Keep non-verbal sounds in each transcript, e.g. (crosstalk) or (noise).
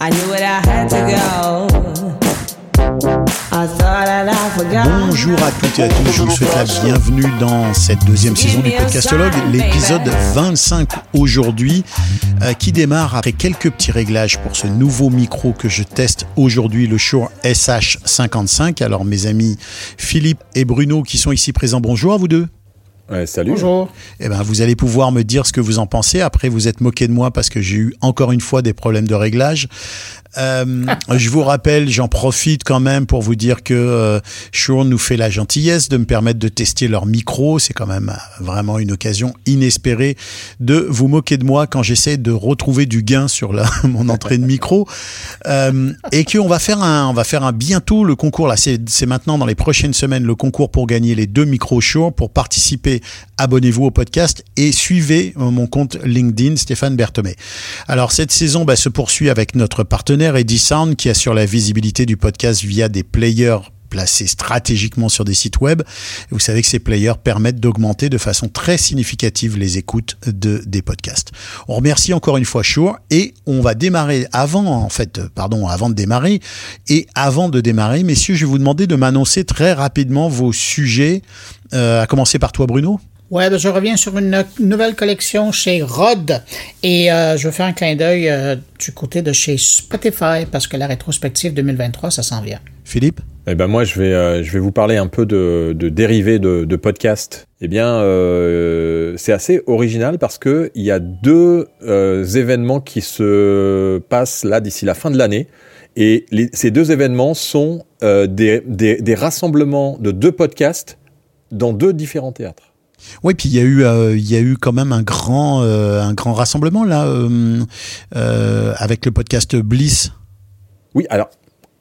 I knew where I had to go. I thought that I forgot. Bonjour à toutes et à tous, je vous souhaite la bienvenue dans cette deuxième saison du Podcastologue, l'épisode 25 aujourd'hui, euh, qui démarre après quelques petits réglages pour ce nouveau micro que je teste aujourd'hui, le Shure SH55. Alors mes amis Philippe et Bruno qui sont ici présents, bonjour à vous deux. Ouais, salut. Bonjour. Eh ben, vous allez pouvoir me dire ce que vous en pensez. Après, vous êtes moqué de moi parce que j'ai eu encore une fois des problèmes de réglage. Euh, je vous rappelle, j'en profite quand même pour vous dire que euh, nous fait la gentillesse de me permettre de tester leur micro. C'est quand même euh, vraiment une occasion inespérée de vous moquer de moi quand j'essaie de retrouver du gain sur (laughs) mon entrée de micro. Euh, et qu'on va faire un, on va faire un bientôt le concours. Là, c'est c'est maintenant dans les prochaines semaines le concours pour gagner les deux micros Shure. Pour participer, abonnez-vous au podcast et suivez euh, mon compte LinkedIn Stéphane Berthomé. Alors cette saison bah, se poursuit avec notre partenaire Edisound qui assure la visibilité du podcast via des players placés stratégiquement sur des sites web. Vous savez que ces players permettent d'augmenter de façon très significative les écoutes de des podcasts. On remercie encore une fois Shure et on va démarrer avant en fait euh, pardon avant de démarrer et avant de démarrer messieurs je vais vous demander de m'annoncer très rapidement vos sujets euh, à commencer par toi Bruno. Ouais, ben, je reviens sur une nouvelle collection chez Rod et euh, je veux faire un clin d'œil euh, du côté de chez Spotify parce que la rétrospective 2023, ça s'en vient. Philippe? Eh ben moi, je vais, euh, je vais vous parler un peu de, de dérivés de, de podcast. Eh bien, euh, c'est assez original parce que il y a deux euh, événements qui se passent là d'ici la fin de l'année. Et les- ces deux événements sont euh, des, des, des rassemblements de deux podcasts dans deux différents théâtres. Oui, puis il y a eu, euh, il y a eu quand même un grand, euh, un grand rassemblement là euh, avec le podcast Bliss. Oui, alors,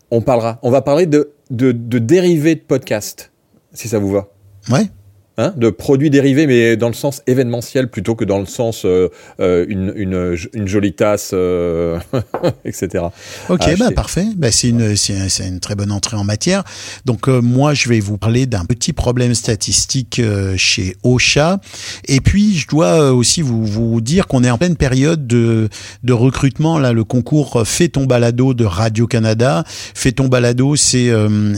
on parlera. On va parler de, de, de dérivés de podcasts, si ça vous va. Ouais. Hein, de produits dérivés, mais dans le sens événementiel plutôt que dans le sens euh, euh, une, une, une jolie tasse, euh, (laughs) etc. Ok, bah parfait. Bah, c'est une, c'est une très bonne entrée en matière. Donc euh, moi, je vais vous parler d'un petit problème statistique chez Ocha. Et puis, je dois aussi vous, vous dire qu'on est en pleine période de, de recrutement. Là, le concours Fais ton balado de Radio Canada. Fais ton balado, c'est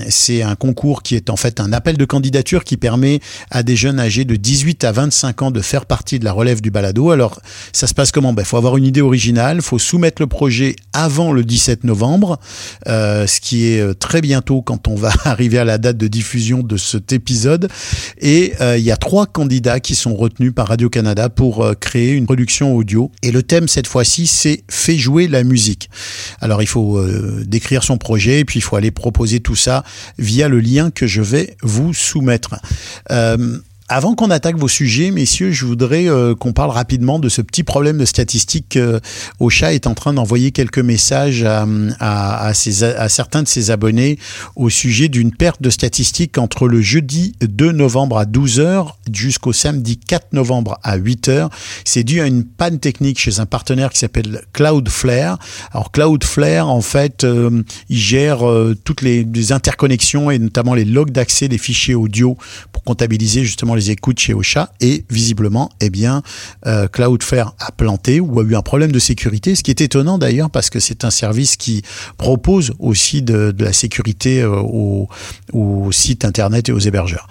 c'est un concours qui est en fait un appel de candidature qui permet à des jeunes âgés de 18 à 25 ans de faire partie de la relève du balado. Alors, ça se passe comment? Il faut avoir une idée originale, faut soumettre le projet avant le 17 novembre, euh, ce qui est euh, très bientôt quand on va (laughs) arriver à la date de diffusion de cet épisode. Et euh, il y a trois candidats qui sont retenus par Radio-Canada pour créer une production audio. Et le thème cette fois-ci, c'est Fais jouer la musique. Alors, il faut décrire son projet et puis il faut aller proposer tout ça via le lien que je vais vous soumettre. Avant qu'on attaque vos sujets, messieurs, je voudrais euh, qu'on parle rapidement de ce petit problème de statistique. Euh, Ocha est en train d'envoyer quelques messages à, certains de ses abonnés au sujet d'une perte de statistiques entre le jeudi 2 novembre à 12h jusqu'au samedi 4 novembre à 8h. C'est dû à une panne technique chez un partenaire qui s'appelle Cloudflare. Alors Cloudflare, en fait, euh, il gère euh, toutes les interconnexions et notamment les logs d'accès des fichiers audio pour comptabiliser justement les écoutes chez Ocha. Et visiblement, eh bien, euh, a planté ou a eu un problème de sécurité, ce qui est étonnant d'ailleurs parce que c'est un service qui propose aussi de, la sécurité euh, aux, aux sites internet et aux hébergeurs.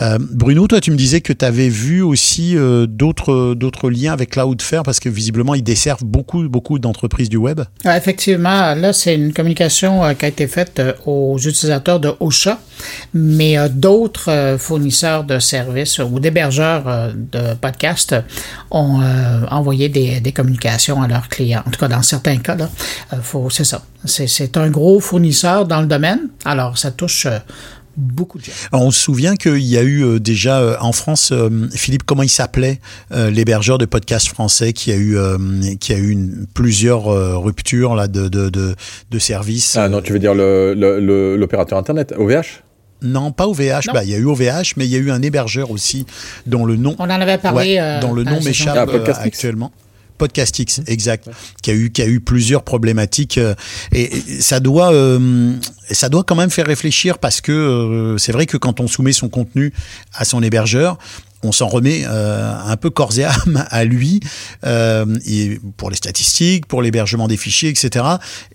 Euh, Bruno, toi, tu me disais que tu avais vu aussi euh, d'autres d'autres liens avec Cloudflare parce que visiblement, ils desservent beaucoup beaucoup d'entreprises du web. Effectivement, là, c'est une communication qui a été faite aux utilisateurs de Ocha, mais d'autres fournisseurs de services ou d'hébergeurs euh, de podcasts ont euh, envoyé des, des communications à leurs clients. En tout cas, dans certains cas, là, euh, faut, c'est ça. C'est, c'est un gros fournisseur dans le domaine, alors ça touche beaucoup de gens. On se souvient qu'il y a eu euh, déjà euh, en France, euh, Philippe, comment il s'appelait l'hébergeur de podcasts français qui a eu qui a eu une, plusieurs ruptures là de de de, de services? Ah non, tu veux dire le- le- le- l'opérateur internet, OVH Non, pas OVH. Bah, il y a eu OVH, mais il y a eu un hébergeur aussi dont le nom On en avait parlé. Ouais, euh, dont le nom m'échappe Ah, euh, actuellement. Podcastix, exact, qui a eu qui a eu plusieurs problématiques euh, et, et ça doit euh, ça doit quand même faire réfléchir parce que euh, c'est vrai que quand on soumet son contenu à son hébergeur, on s'en remet euh, un peu corps et âme à lui euh, pour les statistiques, pour l'hébergement des fichiers, etc.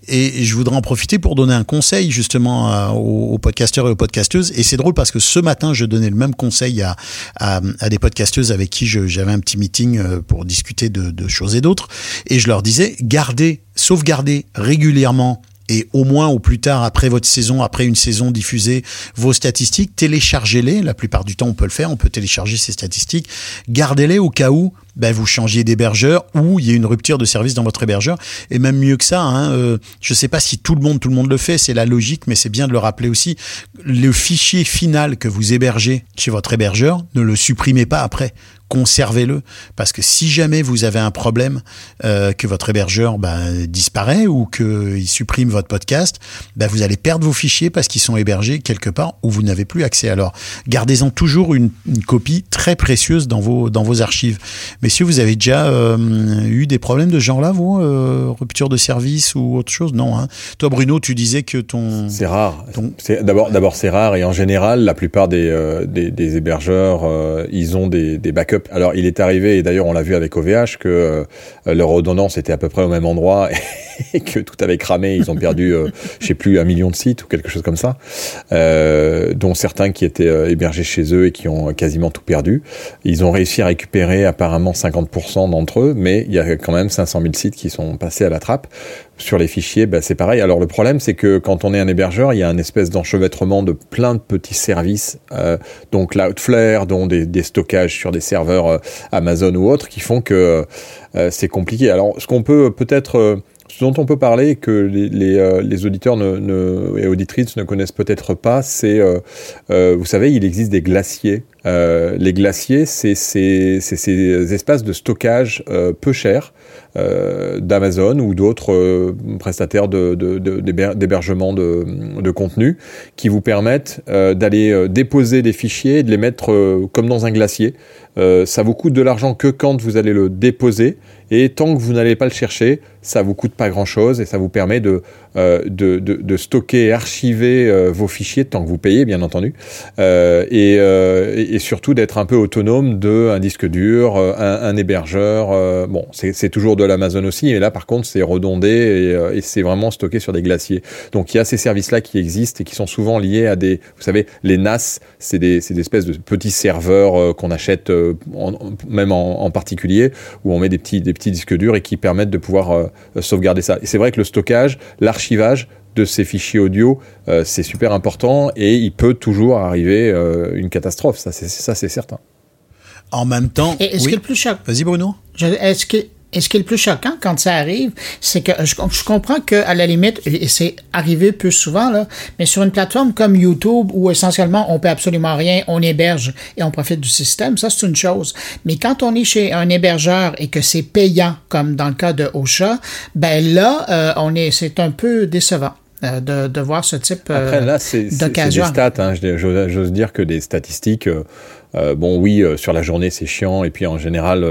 Et je voudrais en profiter pour donner un conseil justement euh, aux, aux, podcasteurs et aux podcasteuses. Et c'est drôle parce que ce matin, je donnais le même conseil à, à, à des podcasteuses avec qui j'avais un petit meeting euh, pour discuter de, de choses et d'autres. Et je leur disais, gardez, sauvegardez régulièrement et au moins au plus tard après votre saison, après une saison diffusée, vos statistiques, téléchargez-les. La plupart du temps, on peut le faire, on peut télécharger ces statistiques. Gardez-les au cas où ben, vous changiez d'hébergeur ou il y a une rupture de service dans votre hébergeur. Et même mieux que ça, hein, euh, je ne sais pas si tout le monde, tout le monde le fait, c'est la logique, mais c'est bien de le rappeler aussi. Le fichier final que vous hébergez chez votre hébergeur, ne le supprimez pas après conservez-le parce que si jamais vous avez un problème euh, que votre hébergeur ben, disparaît ou qu'il supprime votre podcast, ben, vous allez perdre vos fichiers parce qu'ils sont hébergés quelque part où vous n'avez plus accès. Alors gardez-en toujours une, une, copie très précieuse dans vos dans vos archives. Messieurs, vous avez déjà euh, eu des problèmes de ce genre-là, vous euh, Rupture de service ou autre chose Non. Hein Toi, Bruno, tu disais que ton... C'est rare. Ton... D'abord, d'abord c'est rare et en général, la plupart des, des, des, hébergeurs, ils ont des, des, backups. Alors, il est arrivé, et d'ailleurs, on l'a vu avec OVH, que euh, leur redondance était à peu près au même endroit et (laughs) que tout avait cramé. Ils ont perdu, je sais plus, un million de sites ou quelque chose comme ça, dont certains qui étaient hébergés chez eux et qui ont quasiment tout perdu. Ils ont réussi à récupérer apparemment 50% d'entre eux, mais il y a quand même 500 000 sites qui sont passés à la trappe. Sur les fichiers, bah, c'est pareil. Alors le problème, c'est que quand on est un hébergeur, il y a un espèce d'enchevêtrement de plein de petits services, euh, donc Cloudflare, dont des, stockages sur des serveurs euh, Amazon ou autres, qui font que euh, c'est compliqué. Alors ce qu'on peut peut-être ce dont on peut parler que les, les, euh, les auditeurs ne, ne, et auditrices ne connaissent peut-être pas, c'est, euh, euh, vous savez, il existe des glaciers. Euh, les glaciers, c'est ces espaces de stockage euh, peu chers euh, d'Amazon ou d'autres prestataires d'hébergement de, de, de, contenu qui vous permettent d'aller déposer des fichiers et de les mettre comme dans un glacier. ça vous coûte de l'argent que quand vous allez le déposer et tant que vous n'allez pas le chercher, ça vous coûte pas grand chose et ça vous permet de, de, de, stocker et archiver euh, vos fichiers tant que vous payez, bien entendu, euh, et, surtout d'être un peu autonome de un disque dur, un, hébergeur. bon, c'est toujours de l'Amazon aussi, et là par contre c'est redondé et, c'est vraiment stocké sur des glaciers. Donc il y a ces services-là qui existent et qui sont souvent liés à des, vous savez, les NAS, c'est des, des espèces de petits serveurs qu'on achète même en, en, particulier où on met des petits, des petits disques durs et qui permettent de pouvoir sauvegarder ça. Et c'est vrai que le stockage, l'archivage de ces fichiers audio, euh, c'est super important et il peut toujours arriver euh, une catastrophe. Ça, c'est certain. En même temps, est-ce oui. que le plus choc Vas-y, Bruno. Est-ce que et ce qui est le plus choquant quand ça arrive, c'est que je, je, comprends que à la limite, et c'est arrivé plus souvent là, mais sur une plateforme comme YouTube où essentiellement on paie absolument rien, on héberge et on profite du système, ça c'est une chose. Mais quand on est chez un hébergeur et que c'est payant, comme dans le cas de Ocha, ben là, euh, on est, c'est un peu décevant. euh, De, de, voir ce type euh, Après, là, c'est des stats. Hein, J'ose dire que des statistiques. Euh, bon, oui, sur la journée, c'est chiant. Et puis, en général,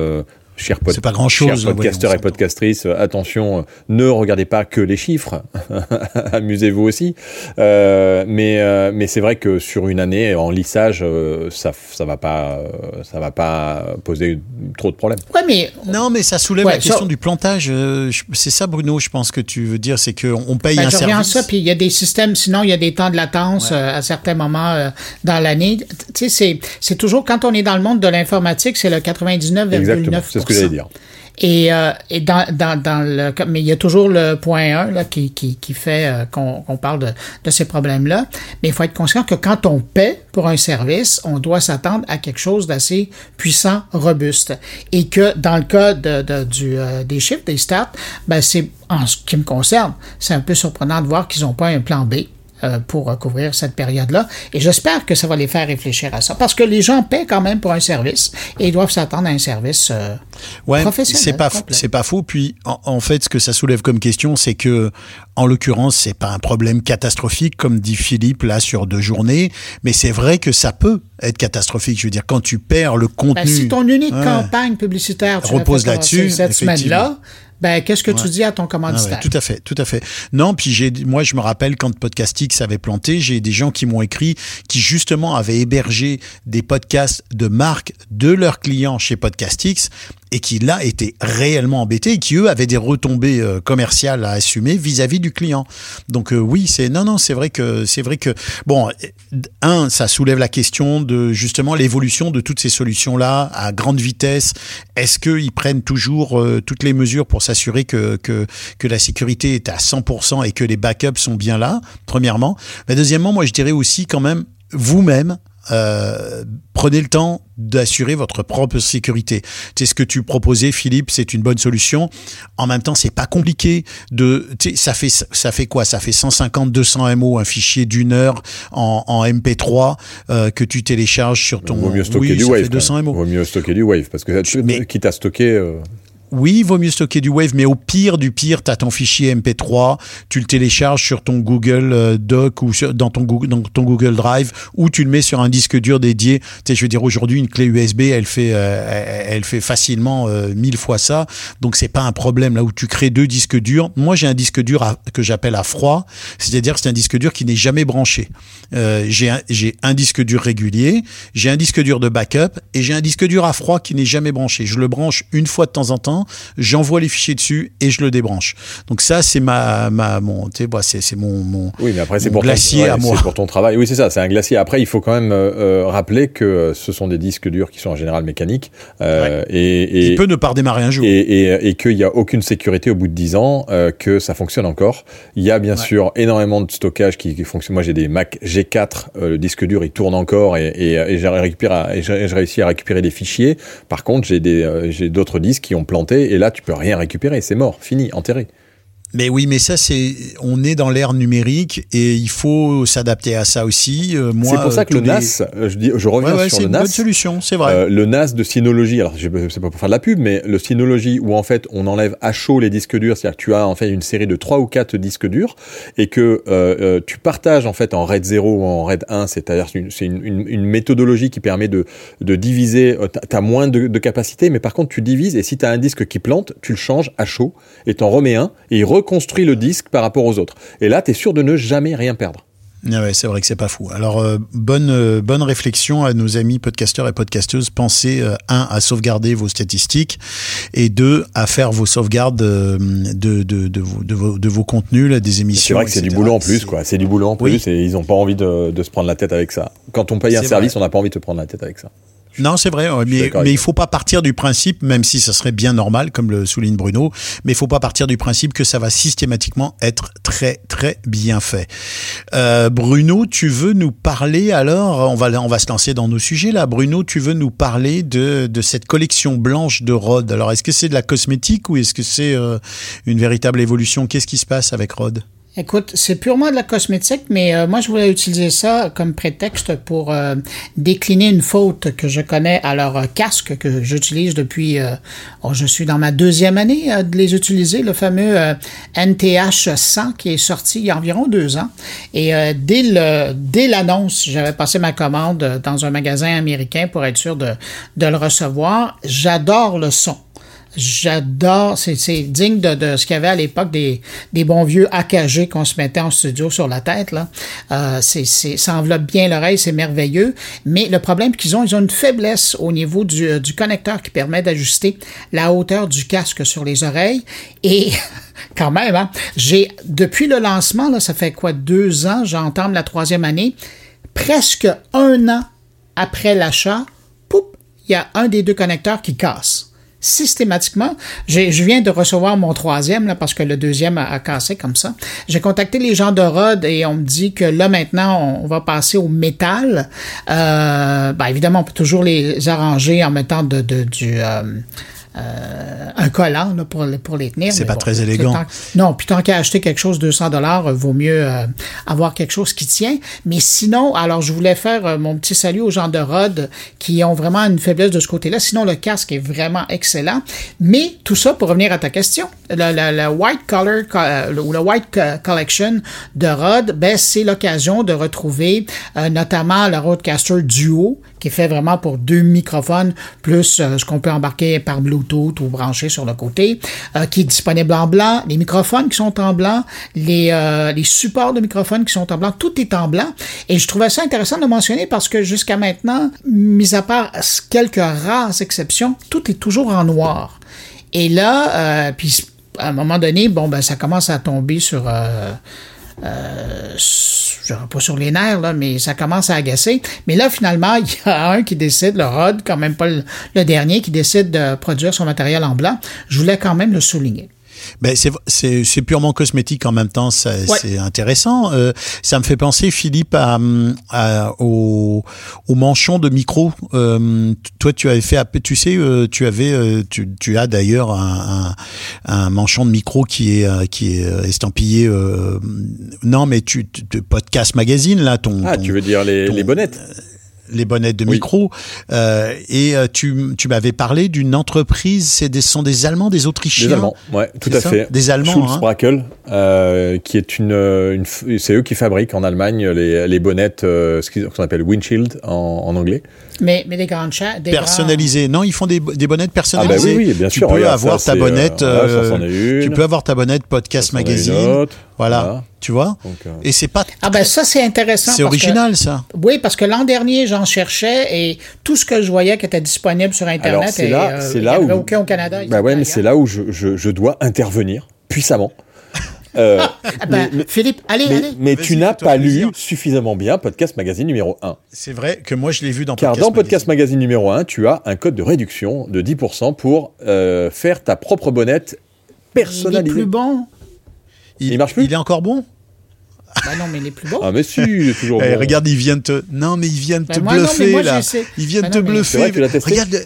chers, pod pas grand chose, chers podcasteurs et podcastrices, euh, attention, ne regardez pas que les chiffres, (laughs) amusez-vous aussi. Euh, mais euh, mais c'est vrai que sur une année en lissage, euh, ça ça va pas ça va pas poser trop de problèmes. Ouais, mais non, mais ça soulève ouais, la question ça... du plantage. c'est ça, Bruno, je pense que tu veux dire, c'est qu'on paye ben, un je service. ça, puis il y a des systèmes. Sinon, il y a des temps de latence ouais. à certains moments dans l'année. Tu sais, c'est toujours quand on est dans le monde de l'informatique, c'est le 99,9 c'est ce que j'allais dire. Et, euh, et dans, dans, dans, le mais il y a toujours le point 1 là, qui, qui, qui fait euh, qu'on qu parle de, de ces problèmes-là. Mais il faut être conscient que quand on paie pour un service, on doit s'attendre à quelque chose d'assez puissant, robuste. Et que dans le cas de, de du, euh, des chiffres, des stats, ben c'est en ce qui me concerne, c'est un peu surprenant de voir qu'ils n'ont pas un plan B pour couvrir cette période-là. Et j'espère que ça va les faire réfléchir à ça. Parce que les gens paient quand même pour un service et ils doivent s'attendre à un service euh, ouais, professionnel. C'est pas, c'est pas faux. Puis, en, en, fait, ce que ça soulève comme question, c'est que, en l'occurrence, c'est pas un problème catastrophique, comme dit Philippe, là, sur deux journées. Mais c'est vrai que ça peut être catastrophique. Je veux dire, quand tu perds le contenu. Ben, si ton unique ouais, campagne publicitaire repose là-dessus, cette semaine-là, Ben, qu'est-ce que tu dis à ton Ah commanditaire? ouais, tout à fait, tout à fait. Non, puis j'ai, moi, je me rappelle quand Podcastix avait planté, j'ai des gens qui m'ont écrit qui justement avaient hébergé des podcasts de marque de leurs clients chez Podcastix et qui là étaient réellement embêtés et qui eux avaient des retombées euh, commerciales à assumer vis-à-vis du client. Donc euh, oui, c'est non non, c'est vrai que c'est vrai que bon, euh, un, ça soulève la question de justement l'évolution de toutes ces solutions là à grande vitesse. Est-ce qu'ils prennent toujours euh, toutes les mesures pour s'assurer que, que que la sécurité est à 100% et que les backups sont bien là Premièrement, mais deuxièmement, moi je dirais aussi quand même vous-même euh, prenez le temps d'assurer votre propre sécurité. C'est ce que tu proposais, Philippe, c'est une bonne solution. En même temps, c'est pas compliqué de, ça fait, ça fait quoi? Ça fait 150, 200 MO, un fichier d'une heure en, en MP3 euh, que tu télécharges sur ton. Vaut mieux stocker oui, du Wave. fait 200 quand même. MO. Vaut mieux stocker du Wave parce que Mais- quitte à stocker. euh, Oui, il vaut mieux stocker du Wave, mais au pire du pire, tu as ton fichier MP3, tu le télécharges sur ton Google euh, Doc ou dans ton Google, Drive, ou tu le mets sur un disque dur dédié. Tu sais, je veux dire, aujourd'hui, une clé USB, elle fait, euh, elle fait facilement euh, mille fois ça, donc c'est pas un problème. Là où tu crées deux disques durs, moi j'ai un disque dur à- que j'appelle à froid, c'est-à-dire c'est un disque dur qui n'est jamais branché. J'ai un, un disque dur régulier, j'ai un disque dur de backup et j'ai un disque dur à froid qui n'est jamais branché. Je le branche une fois de temps en temps, j'envoie les fichiers dessus et je le débranche. Donc ça, c'est ma, ma, mon, bah, c'est, c'est mon, mon, Oui, mais après, c'est pour, ton- ouais, à moi. c'est pour ton travail. Oui, c'est ça, c'est un glacier. Après, il faut quand même euh, euh, rappeler que euh, ce sont des disques durs qui sont en général mécaniques. euh, et, et, Il peut ne pas redémarrer un jour. et, et, et qu'il n'y a aucune sécurité au bout de 10 ans, euh, que ça fonctionne encore. Il y a bien Ouais. sûr énormément de stockage qui, qui fonctionne. Moi, j'ai des Mac G4, euh, le disque dur, il tourne encore et, et, j'ai récupéré à- et récupérer des fichiers. Par contre, j'ai des j'ai d'autres disques qui ont planté et là, tu peux rien récupérer. C'est mort, fini, enterré. Mais oui, mais ça, c'est, on est dans l'ère numérique et il faut s'adapter à ça aussi. Euh, moi, C'est pour ça que tous le les- NAS, euh, je, dis, je Ouais, reviens ouais, sur c'est le une NAS. bonne solution, c'est vrai. Euh, le NAS de Synology, alors je- c'est pas pour faire de la pub, mais le Synology où en fait on enlève à chaud les disques durs, c'est-à-dire que tu as en fait une série de trois ou quatre disques durs et que euh, euh, tu partages en fait en RAID 0 ou en RAID 1, c'est-à-dire c'est une, méthodologie qui permet de, de diviser, euh, t'as- t'as moins de, de capacité, mais par contre tu divises et si tu as un disque qui plante, tu le changes à chaud et t'en remets un et il reconstruit le disque par rapport aux autres. Et là, tu es sûr de ne jamais rien perdre. Ah ouais, c'est vrai que c'est pas fou. Alors euh, bonne euh, bonne réflexion à nos amis podcasteurs et podcasteuses. Pensez euh, un à sauvegarder vos statistiques et deux à faire vos sauvegardes de de de vos de vos, de vos contenus, là, des émissions. C'est vrai que c'est du boulot en plus, C'est- quoi. C'est du boulot en Oui. plus et ils ont pas envie de, se prendre la tête avec ça. Quand on paye un service, vrai. on n'a pas envie de se prendre la tête avec ça. Non, c'est vrai, mais, mais il faut pas partir du principe, même si ça serait bien normal, comme le souligne Bruno, mais il faut pas partir du principe que ça va systématiquement être très très bien fait. Euh, Bruno, tu veux nous parler alors, on va on va se lancer dans nos sujets là. Bruno, tu veux nous parler de de cette collection blanche de Rode. Alors, est-ce que c'est de la cosmétique ou est-ce que c'est euh, une véritable évolution? Qu'est-ce qui se passe avec Rode Écoute, c'est purement de la cosmétique, mais euh, moi, je voulais utiliser ça comme prétexte pour euh, décliner une faute que je connais à leur euh, casque que j'utilise depuis, oh, je suis dans ma deuxième année de les utiliser, le fameux NTH 100 qui est sorti il y a environ deux ans. Et dès l'annonce, j'avais passé ma commande dans un magasin américain pour être sûr de le recevoir. J'adore le son. J'adore, c'est digne de, de ce qu'il y avait à l'époque des, des bons vieux AKG qu'on se mettait en studio sur la tête. Là. Euh, c'est ça enveloppe bien l'oreille, c'est merveilleux. Mais le problème qu'ils ont, ils ont une faiblesse au niveau du, euh, connecteur qui permet d'ajuster la hauteur du casque sur les oreilles. Et (laughs) quand même, hein, j'ai depuis le lancement, là, ça fait quoi, deux ans, j'entame la troisième année, presque un an après l'achat, il y a un des deux connecteurs qui casse. Systématiquement, je viens de recevoir mon troisième là, parce que le deuxième a, cassé comme ça. J'ai contacté les gens de Rod et on me dit que là maintenant on, va passer au métal. Euh, ben, évidemment, on peut toujours les arranger en mettant de, de- du euh, euh, un collant là, pour, les- pour les tenir. C'est pas très élégant. tant- non, puis tant qu'à acheter quelque chose 200 dollars, vaut mieux euh, avoir quelque chose qui tient. Mais sinon, alors je voulais faire euh, mon petit salut aux gens de Rod qui ont vraiment une faiblesse de ce côté-là. Sinon, le casque est vraiment excellent. Mais tout ça pour revenir à ta question, le, le- le White Color euh, le- ou le White Co- Collection de Rod, ben c'est l'occasion de retrouver euh, notamment le Rodecaster Duo qui est fait vraiment pour deux microphones, plus euh, ce qu'on peut embarquer par Bluetooth ou brancher sur le côté, euh, qui est disponible en blanc, les microphones qui sont en blanc, les, euh, les supports de microphones qui sont en blanc, tout est en blanc. Et je trouvais ça intéressant de mentionner parce que jusqu'à maintenant, mis à part quelques rares exceptions, tout est toujours en noir. Et là, puis à un moment donné, bon, ben, ça commence à tomber sur. Euh, je pas sur les nerfs, là, mais ça commence à agacer. Mais là, finalement, (laughs) il y a un qui décide, le Rod, quand même pas le dernier, qui décide de produire son matériel en blanc. Je voulais quand même le souligner. Ben c'est c'est c'est purement cosmétique en même temps, ça, Ouais. c'est intéressant. Euh, ça me fait penser, Philippe, à, à- au, au manchon de micro. Euh, toi, tu avais fait, tu sais, euh, tu avais, euh, tu, tu as d'ailleurs un, un, un manchon de micro qui est euh, qui est estampillé. euh, non, mais tu, tu- tu- podcast magazine là, ton, Ah, ton- tu veux dire les, ton- les bonnettes? Les bonnettes de Oui. micro. Euh, et euh, tu, tu m'avais parlé d'une entreprise, c'est des, ce sont des Allemands, des Autrichiens. Des Allemands, ouais, tout à fait. Des Allemands, Schulz hein. Euh, qui est une, c'est eux qui fabriquent en Allemagne les, les bonnettes, ce qu'on appelle windshield en, en anglais. Mais, mais des grandes cha- des personnalisées. Non, ils font des, des bonnettes Ah bah personnalisées. oui, oui, bien tu sûr. peux regarde, avoir ça, ta euh, bonnette. euh, une. tu peux avoir ta bonnette podcast magazine. Voilà, Voilà. tu vois. Donc, euh, Et c'est pas. Ah ben ça c'est intéressant. c'est que- original ça. oui, parce que l'an dernier j'en cherchais et tout ce que je voyais qui était disponible sur internet, Alors c'est et, là, euh, là où, aucun au Canada. bah ouais, mais c'est là où je, je, je dois intervenir puissamment. Euh, Ah ben, mais- mais- Philippe, allez, mais, allez. mais tu n'as pas lu suffisamment bien Podcast Magazine numéro 1. C'est vrai que moi je l'ai vu dans Car podcast dans Podcast Magazine. Magazine numéro 1, tu as un code de réduction de 10% pour euh, faire ta propre bonnette Il est personnalisée. plus bon. il marche plus Il est encore bon? Ben non, mais il est plus bon. Ah mais si, il est toujours Eh, bon. regarde, il vient de te. Non, mais il vient de Ben te moi, non, mais bluffer moi, là. j'ai essayé. Il vient de Ben te non, bluffer. C'est vrai que tu l'as testé Regarde.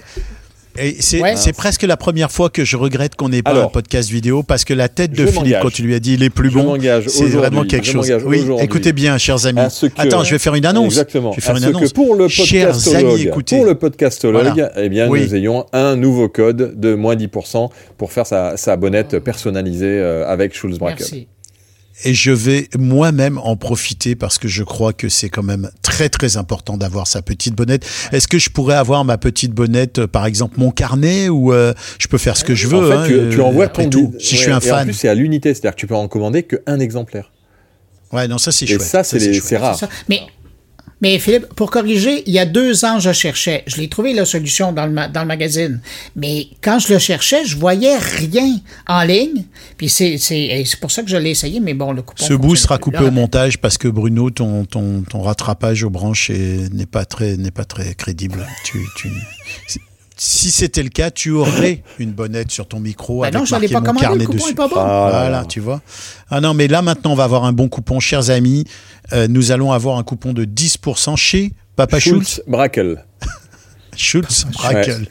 C'est Ouais. presque la première fois que je regrette qu'on n'ait pas Alors, un podcast vidéo parce que la tête de Philippe quand tu lui as dit il est plus bon, c'est vraiment quelque chose. Oui, écoutez bien, chers amis. que- Attends, je vais faire une annonce. Exactement. Je vais faire une ce annonce. que pour le Chers podcastologue, amis, écoutez. pour le podcastologue, Voilà. eh bien, Oui. nous ayons un nouveau code de moins 10% pour faire sa, sa bonnette personnalisée euh, avec Schulz. Merci. Et je vais moi-même en profiter parce que je crois que c'est quand même très très important d'avoir sa petite bonnette. Est-ce que je pourrais avoir ma petite bonnette, euh, par exemple mon carnet, ou euh, je peux faire ce que je veux En fait, hein, tu, tu envoies ton tout, si je suis un et En fan. plus, c'est à l'unité, c'est-à-dire que tu peux en commander qu'un exemplaire. Ouais, non, ça c'est Et chouette. ça, c'est rare. Mais, mais Philippe, pour corriger, il y a deux ans, je cherchais. Je l'ai trouvé, la solution, dans le, ma- dans le magazine. Mais quand je le cherchais, je voyais rien en ligne. Puis c'est c'est- et c'est pour ça que je l'ai essayé, mais bon, le coupon... Ce bout sera coupé Là, au montage parce que Bruno, ton, ton, ton rattrapage aux branches est- n'est pas très n'est pas très crédible. Tu, tu, si c'était le cas, tu aurais (laughs) une bonnette sur ton micro avec non, je marqué pas mon commandé, carnet le coupon dessus. est pas bon. Ah là voilà, là. tu vois. Ah non, mais là maintenant, on va avoir un bon coupon, chers amis. Euh, nous allons avoir un coupon de 10% chez Papa Schultz. Schulz Brakel. (laughs) Schultz, Brakel.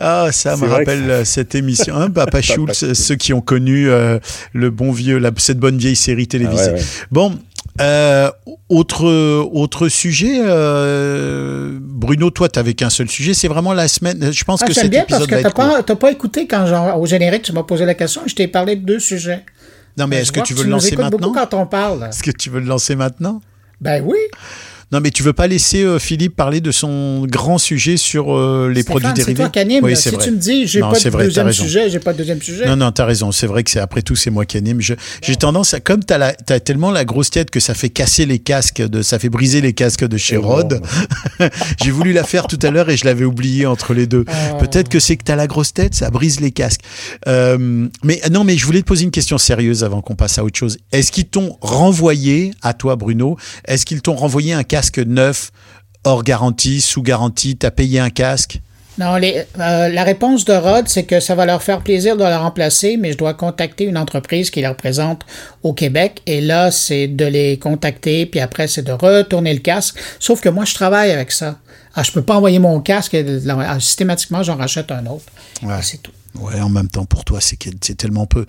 Ah, ça me rappelle euh, cette émission, hein, (laughs) Papa Schultz, ceux qui ont connu euh, le bon vieux, la- cette bonne vieille série télévisée. Ah ouais, ouais. Bon, euh, autre autre sujet, euh, Bruno, toi, t'avais qu'un seul sujet, c'est vraiment la semaine. Je pense Ah, que cet bien parce que t'as pas, t'as pas écouté quand, genre, au générique, tu m'as posé la question et je t'ai parlé de deux sujets. Non, mais Je est-ce que tu veux le nous lancer maintenant beaucoup quand on parle. Est-ce que tu veux le lancer maintenant? Ben oui. Non, mais tu veux pas laisser euh, Philippe parler de son grand sujet sur euh, les Stéphane, produits c'est dérivés toi qui anime. Oui, si vrai. tu me dis, j'ai pas c'est de vrai, deuxième sujet, j'ai pas de deuxième sujet. Non, non, t'as raison. C'est vrai que c'est après tout, c'est moi qui anime. Je- J'ai tendance à, comme t'as la- t'as tellement la grosse tête que ça fait casser les casques de, ça fait briser les casques de chez Rod. (laughs) J'ai voulu la faire tout à l'heure et je l'avais oublié entre les deux. Oh. Peut-être que c'est que t'as la grosse tête, ça brise les casques. Euh, mais non, mais je voulais te poser une question sérieuse avant qu'on passe à autre chose. Est-ce qu'ils t'ont renvoyé, à toi Bruno, est-ce qu'ils t'ont renvoyé un casque neuf, hors garantie, sous garantie, t'as payé un casque? Non, les- euh, la réponse de Rod, c'est que ça va leur faire plaisir de la remplacer, mais je dois contacter une entreprise qui les représente au Québec. Et là, c'est de les contacter, puis après, c'est de retourner le casque. Sauf que moi, je travaille avec ça. Ah, je peux pas envoyer mon casque et la- ah, systématiquement, j'en rachète un autre. Ouais. Et C'est tout. Ouais, en même temps, pour toi, c'est tellement peu.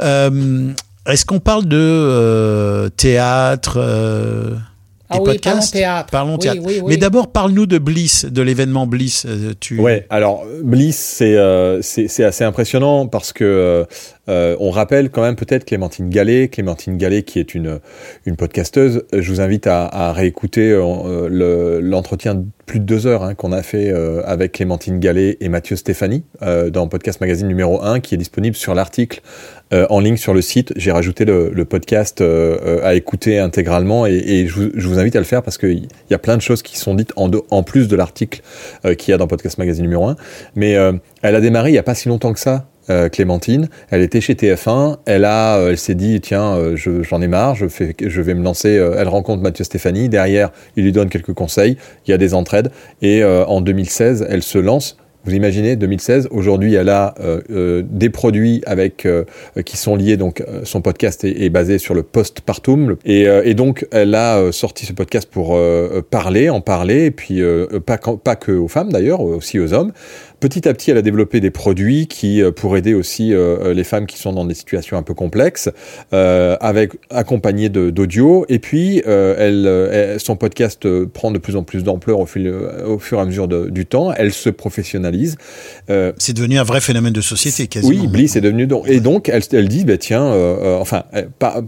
Euh, Est-ce qu'on parle de euh, théâtre Ah oui, podcast parlons théâtre. Parlons théâtre. oui, oui. Mais d'abord, parle-nous de Bliss, de l'événement Bliss. Euh, tu... Ouais, alors Bliss, c'est euh, c'est c'est assez impressionnant parce que Euh, on rappelle quand même peut-être Clémentine Gallet, Clémentine Gallet qui est une, une podcasteuse. Je vous invite à, réécouter euh, l'entretien de plus de deux heures hein, qu'on a fait euh, avec Clémentine Gallet et Mathieu Stéphanie dans Podcast Magazine numéro 1 qui est disponible sur l'article en ligne sur le site. J'ai rajouté le, podcast à écouter intégralement et, et je, vous, invite à le faire parce qu'il y a plein de choses qui sont dites en, en plus de l'article qu'il y a dans Podcast Magazine numéro 1. Mais elle a démarré il n'y a pas si longtemps que ça euh, Clémentine. Elle était chez TF1. Elle a, euh, elle s'est dit tiens, euh, j'en ai marre, je fais, je vais me lancer. elle rencontre Mathieu Stéphanie. Derrière, il lui donne quelques conseils. Il y a des entraides. Et en 2016, elle se lance. Vous imaginez, 2016, aujourd'hui, elle a des produits avec qui sont liés. Donc, son podcast est, basé sur le postpartum, et, et donc elle a sorti ce podcast pour parler, en parler, et puis pas, pas que aux femmes d'ailleurs, aussi aux hommes, Petit à petit, elle a développé des produits qui, euh, pour aider aussi euh, euh, les femmes qui sont dans des situations un peu complexes, avec accompagné d'audio. Et puis, elle, son podcast prend de plus en plus d'ampleur au, au, fur et à mesure de, du temps. Elle se professionnalise. c'est devenu un vrai phénomène de société, quasiment. Oui, Bliss est devenu donc. Et donc, elle, elle dit, bah, tiens, enfin, elle, pas,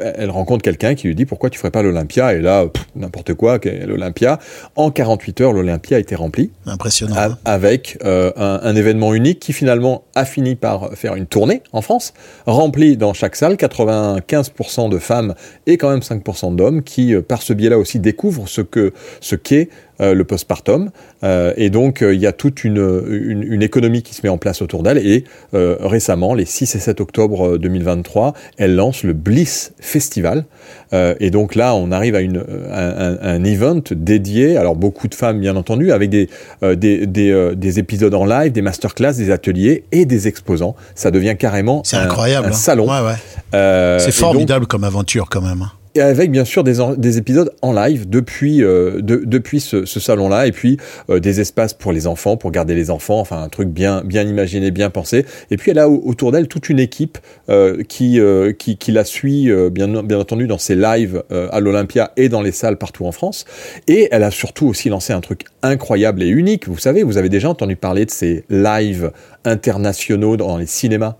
elle rencontre quelqu'un qui lui dit, pourquoi tu ferais pas l'Olympia? Et là, n'importe quoi, l'Olympia. En 48 heures, l'Olympia a été rempli. Impressionnant. A, avec un, un, événement unique qui finalement a fini par faire une tournée en France, remplie dans chaque salle, 95% de femmes et quand même 5% d'hommes qui, euh, par ce biais-là aussi, découvrent ce que ce qu'est euh, le postpartum. Euh, et donc, euh, il y a toute une, une, une, économie qui se met en place autour d'elle. Et récemment, les 6 et 7 octobre 2023, elle lance le Bliss Festival. et donc là, on arrive à une, un, un, event dédié. Alors, beaucoup de femmes, bien entendu, avec des, des, des, des, épisodes en live, des masterclass, des ateliers et des exposants. Ça devient carrément un, incroyable, un hein. salon. Ouais, ouais. C'est formidable donc, comme aventure, quand même. Et avec bien sûr des, des épisodes en live depuis, euh, de, depuis ce, ce salon-là, et puis euh, des espaces pour les enfants, pour garder les enfants, enfin un truc bien, bien imaginé, bien pensé. Et puis elle a autour d'elle toute une équipe euh, qui, euh, qui, qui, la suit, euh, bien, bien entendu, dans ses lives euh, à l'Olympia et dans les salles partout en France. Et elle a surtout aussi lancé un truc incroyable et unique. Vous savez, vous avez déjà entendu parler de ces lives internationaux dans les cinémas,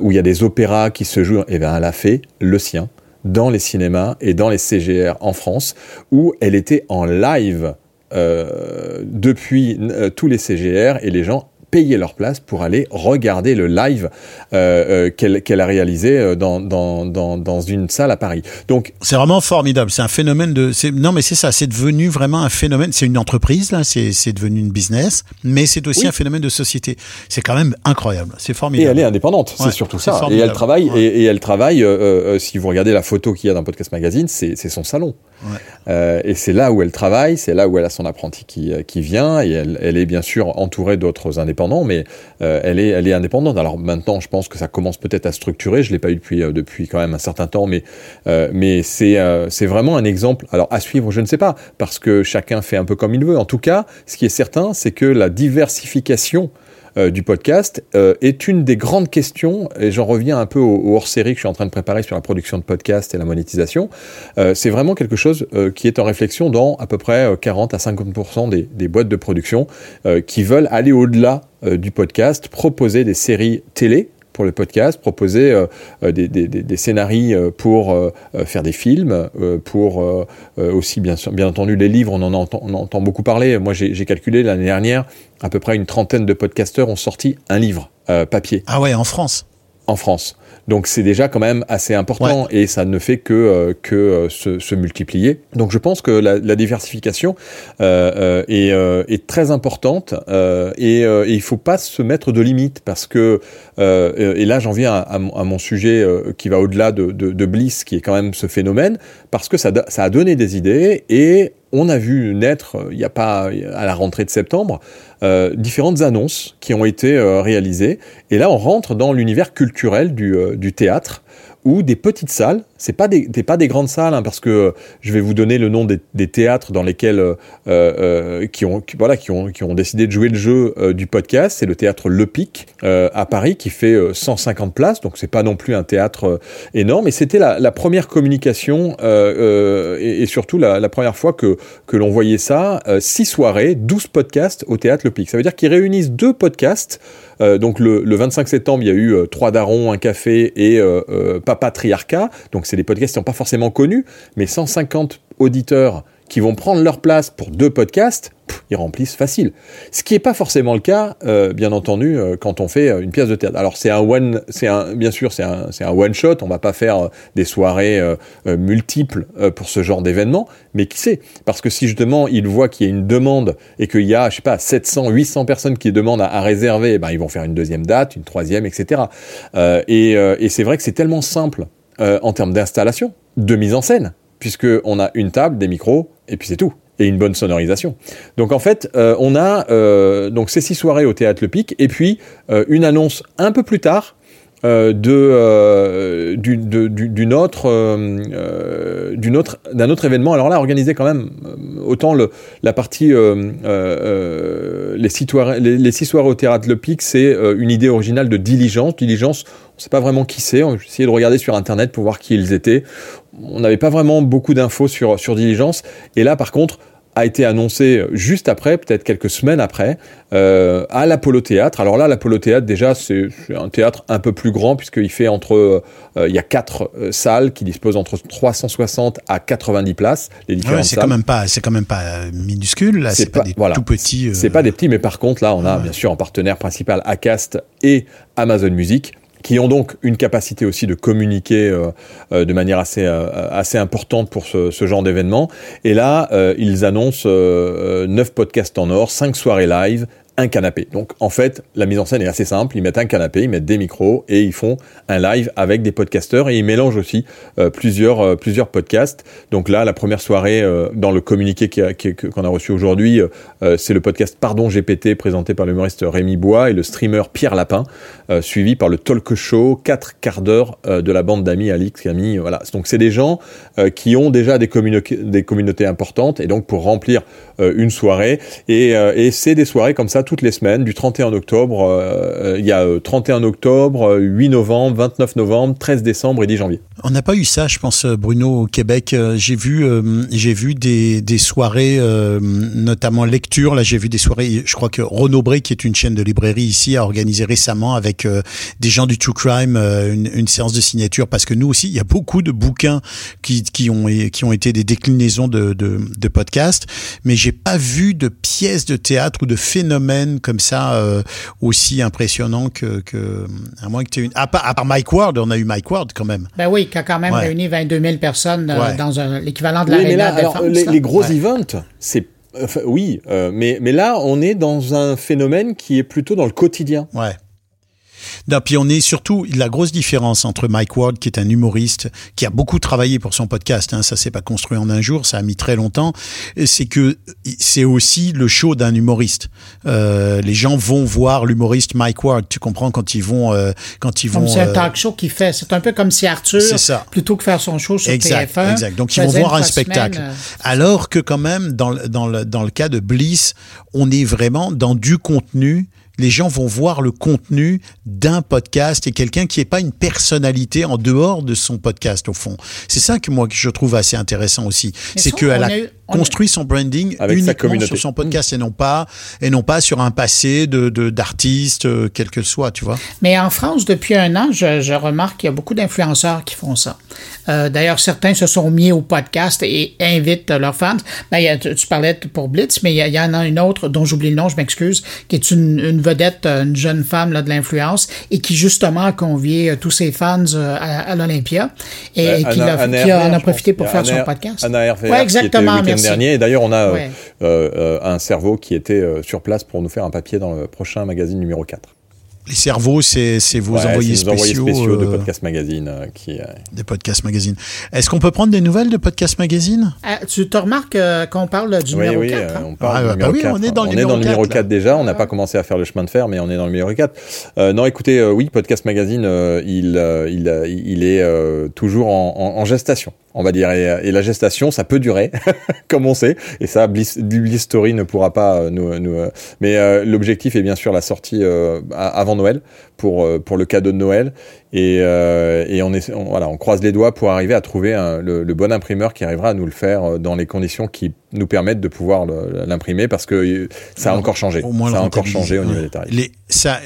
où il y a des opéras qui se jouent. Et bien elle a fait le sien dans les cinémas et dans les CGR en France, où elle était en live euh, depuis euh, tous les CGR et les gens payer leur place pour aller regarder le live euh, euh, qu'elle a réalisé euh, dans, dans, dans, dans, une salle à Paris. Donc c'est vraiment formidable. C'est un phénomène de. Non, mais c'est ça. C'est devenu vraiment un phénomène. C'est une entreprise là. C'est devenu une business, mais c'est aussi oui. un phénomène de société. C'est quand même incroyable. C'est formidable. Et elle est indépendante. Ouais, c'est surtout ça. Et elle travaille. Ouais. Et, et, elle travaille. Euh, si vous regardez la photo qu'il y a dans Podcast Magazine, c'est c'est son salon. Ouais. Et c'est là où elle travaille, c'est là où elle a son apprenti qui, qui vient, et elle, elle est bien sûr entourée d'autres indépendants, mais euh, elle, est, elle est indépendante. Alors maintenant, je pense que ça commence peut-être à structurer, je l'ai pas eu depuis, euh, depuis quand même un certain temps, mais, euh, mais c'est c'est vraiment un exemple, alors à suivre, je ne sais pas, parce que chacun fait un peu comme il veut. En tout cas, ce qui est certain, c'est que la diversification euh, du podcast euh, est une des grandes questions, et j'en reviens un peu au, hors-série que je suis en train de préparer sur la production de podcast et la monétisation. Euh, c'est vraiment quelque chose qui est en réflexion dans à peu près 40 à 50% des, boîtes de production qui veulent aller au-delà du podcast, proposer des séries télé pour le podcast, proposer des, des, scénarios pour faire des films, pour aussi bien, entendu les livres, on en entend beaucoup parler. Moi j'ai calculé l'année dernière, à peu près une trentaine de podcasteurs ont sorti un livre papier. Ah ouais, en France En France. Donc c'est déjà quand même assez important ouais. et ça ne fait que, euh, que euh, se, se, multiplier. Donc je pense que la, la diversification euh, est, est, très importante et, et, il faut pas se mettre de limites parce que et là j'en viens à, à, mon sujet qui va au-delà de, de, de, Bliss qui est quand même ce phénomène parce que ça, ça a donné des idées et on a vu naître, il n'y a pas à la rentrée de septembre, euh, différentes annonces qui ont été euh, réalisées. Et là, on rentre dans l'univers culturel du, euh, du théâtre ou des petites salles. C'est pas des, pas des grandes salles, hein, parce que je vais vous donner le nom des, théâtres dans lesquels euh, euh, qui ont voilà qui ont qui ont décidé de jouer le jeu euh, du podcast. C'est le théâtre Le Pic euh, à Paris qui fait 150 places, donc c'est pas non plus un théâtre énorme. Et c'était la, première communication et, surtout la, première fois que que l'on voyait ça. six soirées, 12 podcasts au théâtre Le Pic. Ça veut dire qu'ils réunissent deux podcasts Euh, donc le, le 25 septembre, il y a eu euh, trois darons, un café et euh, euh, Papa Triarca. Donc c'est des podcasts qui sont pas forcément connus, mais 150 auditeurs qui vont prendre leur place pour deux podcasts, ils remplissent facile. Ce qui n'est pas forcément le cas, euh, bien entendu, euh, quand on fait euh, une pièce de théâtre. Alors c'est un one, c'est un, bien sûr, c'est un, c'est un one shot. On va pas faire des soirées multiples pour ce genre d'événement, mais qui sait? Parce que si justement ils voient qu'il y a une demande et qu'il y a, je sais pas, 700, 800 personnes qui demandent à, réserver, eh ben ils vont faire une deuxième date, une troisième, etc. Et et c'est vrai que c'est tellement simple euh, en termes d'installation, de mise en scène, puisque on a une table, des micros, et puis c'est tout. Et une bonne sonorisation. Donc en fait, euh, on a euh, donc ces six soirées au théâtre Le Pic, et puis une annonce un peu plus tard autre d'un autre événement. Alors là, organisé quand même autant la partie les, six soirées, les, six soirées au théâtre Le Pic, c'est une idée originale de Diligence. Diligence, on sait pas vraiment qui c'est. On a essayé de regarder sur internet pour voir qui ils étaient. On n'avait pas vraiment beaucoup d'infos sur sur Diligence. Et là, par contre a été annoncé juste après, peut-être quelques semaines après, euh, à l'Apollo Théâtre. Alors là, l'Apollo Théâtre, déjà, c'est un théâtre un peu plus grand, puisqu'il fait entre... euh, il y a quatre euh, salles qui disposent entre 360 à 90 places, les différentes Ouais, c'est quand même pas, c'est quand même pas minuscule. Là, C'est pas, pas- des voilà. tout petits. C'est pas des petits, mais par contre, là, on a bien sûr en partenaire principal Acast et Amazon Music qui ont donc une capacité aussi de communiquer euh, euh, de manière assez euh, assez importante pour ce, ce genre d'événement. Et là, ils annoncent euh, euh, neuf podcasts en or, cinq soirées live, un canapé. Donc en fait, la mise en scène est assez simple. Ils mettent un canapé, ils mettent des micros et ils font un live avec des podcasteurs et ils mélangent aussi euh, plusieurs euh, plusieurs podcasts. Donc là, la première soirée euh, dans le communiqué qu'on a reçu aujourd'hui, c'est le podcast Pardon GPT présenté par l'humoriste Rémi Bois et le streamer Pierre Lapin, suivi par le talk show 4 quarts d'heure de la bande d'amis Alix Camille. Voilà. Donc c'est des gens qui ont déjà des, des communautés importantes et donc pour remplir une soirée et c'est des soirées comme ça toutes les semaines du 31 octobre. euh, euh, Il y a euh, 31 octobre, euh, 8 novembre, 29 novembre, 13 décembre et 10 janvier. On n'a pas eu ça, je pense, Bruno, au Québec. J'ai vu, j'ai vu des, des soirées, notamment lecture. Là, j'ai vu des soirées. Je crois que Renaud Bré, qui est une chaîne de librairie ici, a organisé récemment avec des gens du True Crime une, une séance de signature. Parce que nous aussi, il y a beaucoup de bouquins qui, qui ont qui ont été des déclinaisons de, de, de podcasts, mais j'ai pas vu de pièces de théâtre ou de phénomènes comme ça euh, aussi impressionnants que, que à moins que tu aies une. À part, à part Mike Ward, on a eu Mike Ward quand même. Ben oui, qui a quand même Ouais. réuni 22 000 personnes euh, Ouais. dans l'équivalent de Oui, mais l'aréna là, de alors, défense. les, là. les gros Ouais. events, c'est enfin, oui, euh, mais mais là, on est dans un phénomène qui est plutôt dans le quotidien. Ouais. Non, puis on est surtout la grosse différence entre Mike Ward, qui est un humoriste, qui a beaucoup travaillé pour son podcast. Hein, ça s'est pas construit en un jour, ça a mis très longtemps. C'est que c'est aussi le show d'un humoriste. Euh, les gens vont voir l'humoriste Mike Ward. Tu comprends quand ils vont euh, quand ils vont. c'est un euh, talk show qu'il fait. C'est un peu comme si Arthur, ça. plutôt que faire son show sur Exact, TF1, exact. Donc ils vont voir un spectacle. euh, Alors que quand même dans dans le dans le cas de Bliss, on est vraiment dans du contenu. Les gens vont voir le contenu d'un podcast et quelqu'un qui n'est pas une personnalité en dehors de son podcast au fond. C'est ça que moi que je trouve assez intéressant aussi. C'est qu'elle on a, a eu- on a- construit son branding Avec uniquement communauté. sur son podcast et non pas et non pas sur un passé de de- d'artiste euh, quel que soit, tu vois. Mais en France, depuis un an, je, je remarque qu'il y a beaucoup d'influenceurs qui font ça. Euh, D'ailleurs, certains se sont mis au podcast et invitent leurs fans. Ben, y a- tu, parlais pour Blitz, mais il y, a- en a une autre dont j'oublie le nom, je m'excuse, qui est une, une vedette, une jeune femme là, de l'influence et qui justement a convié euh, tous ses fans euh, à, à l'Olympia et, Euh, et qui, Anna- l'a- Anna qui en RVR, a profité pour a faire son podcast. Anna RVR Ouais, qui était exactement, le dernier. Et d'ailleurs, on a Ouais. euh, un cerveau qui était sur place pour nous faire un papier dans le prochain magazine numéro 4. Les cerveaux, c'est vos Ouais, envoyés nos envoyés spéciaux, spéciaux de euh, Podcast Magazine euh, qui. euh, des Podcast Magazine. Est-ce qu'on peut prendre des nouvelles de Podcast Magazine? Ah, tu te remarques euh, qu'on parle du Oui, numéro oui, 4, euh, hein? on parle Ah, du bah numéro oui, 4. on est dans le est numéro dans le numéro 4, 4 là. déjà, on n'a pas commencé à faire le chemin de fer, mais on est dans le numéro 4. Euh, non, écoutez, euh, oui, Podcast Magazine, euh, il, il, il est euh, toujours en, en- en gestation, on va dire. Et, euh, et la gestation, ça peut durer, (laughs) comme on sait. Et ça, Bliss, Bliss Story ne pourra pas euh, nous... nous euh, mais euh, l'objectif est bien sûr la sortie euh, avant Noël, pour, euh, pour le cadeau de Noël. Et, euh, et on, est, on- voilà, on croise les doigts pour arriver à trouver un- le, le bon imprimeur qui arrivera à nous le faire euh, dans les conditions qui nous permettent de pouvoir l'imprimer parce que euh, ça a encore changé. au moins ça a encore changé au niveau des tarifs. Les, ça,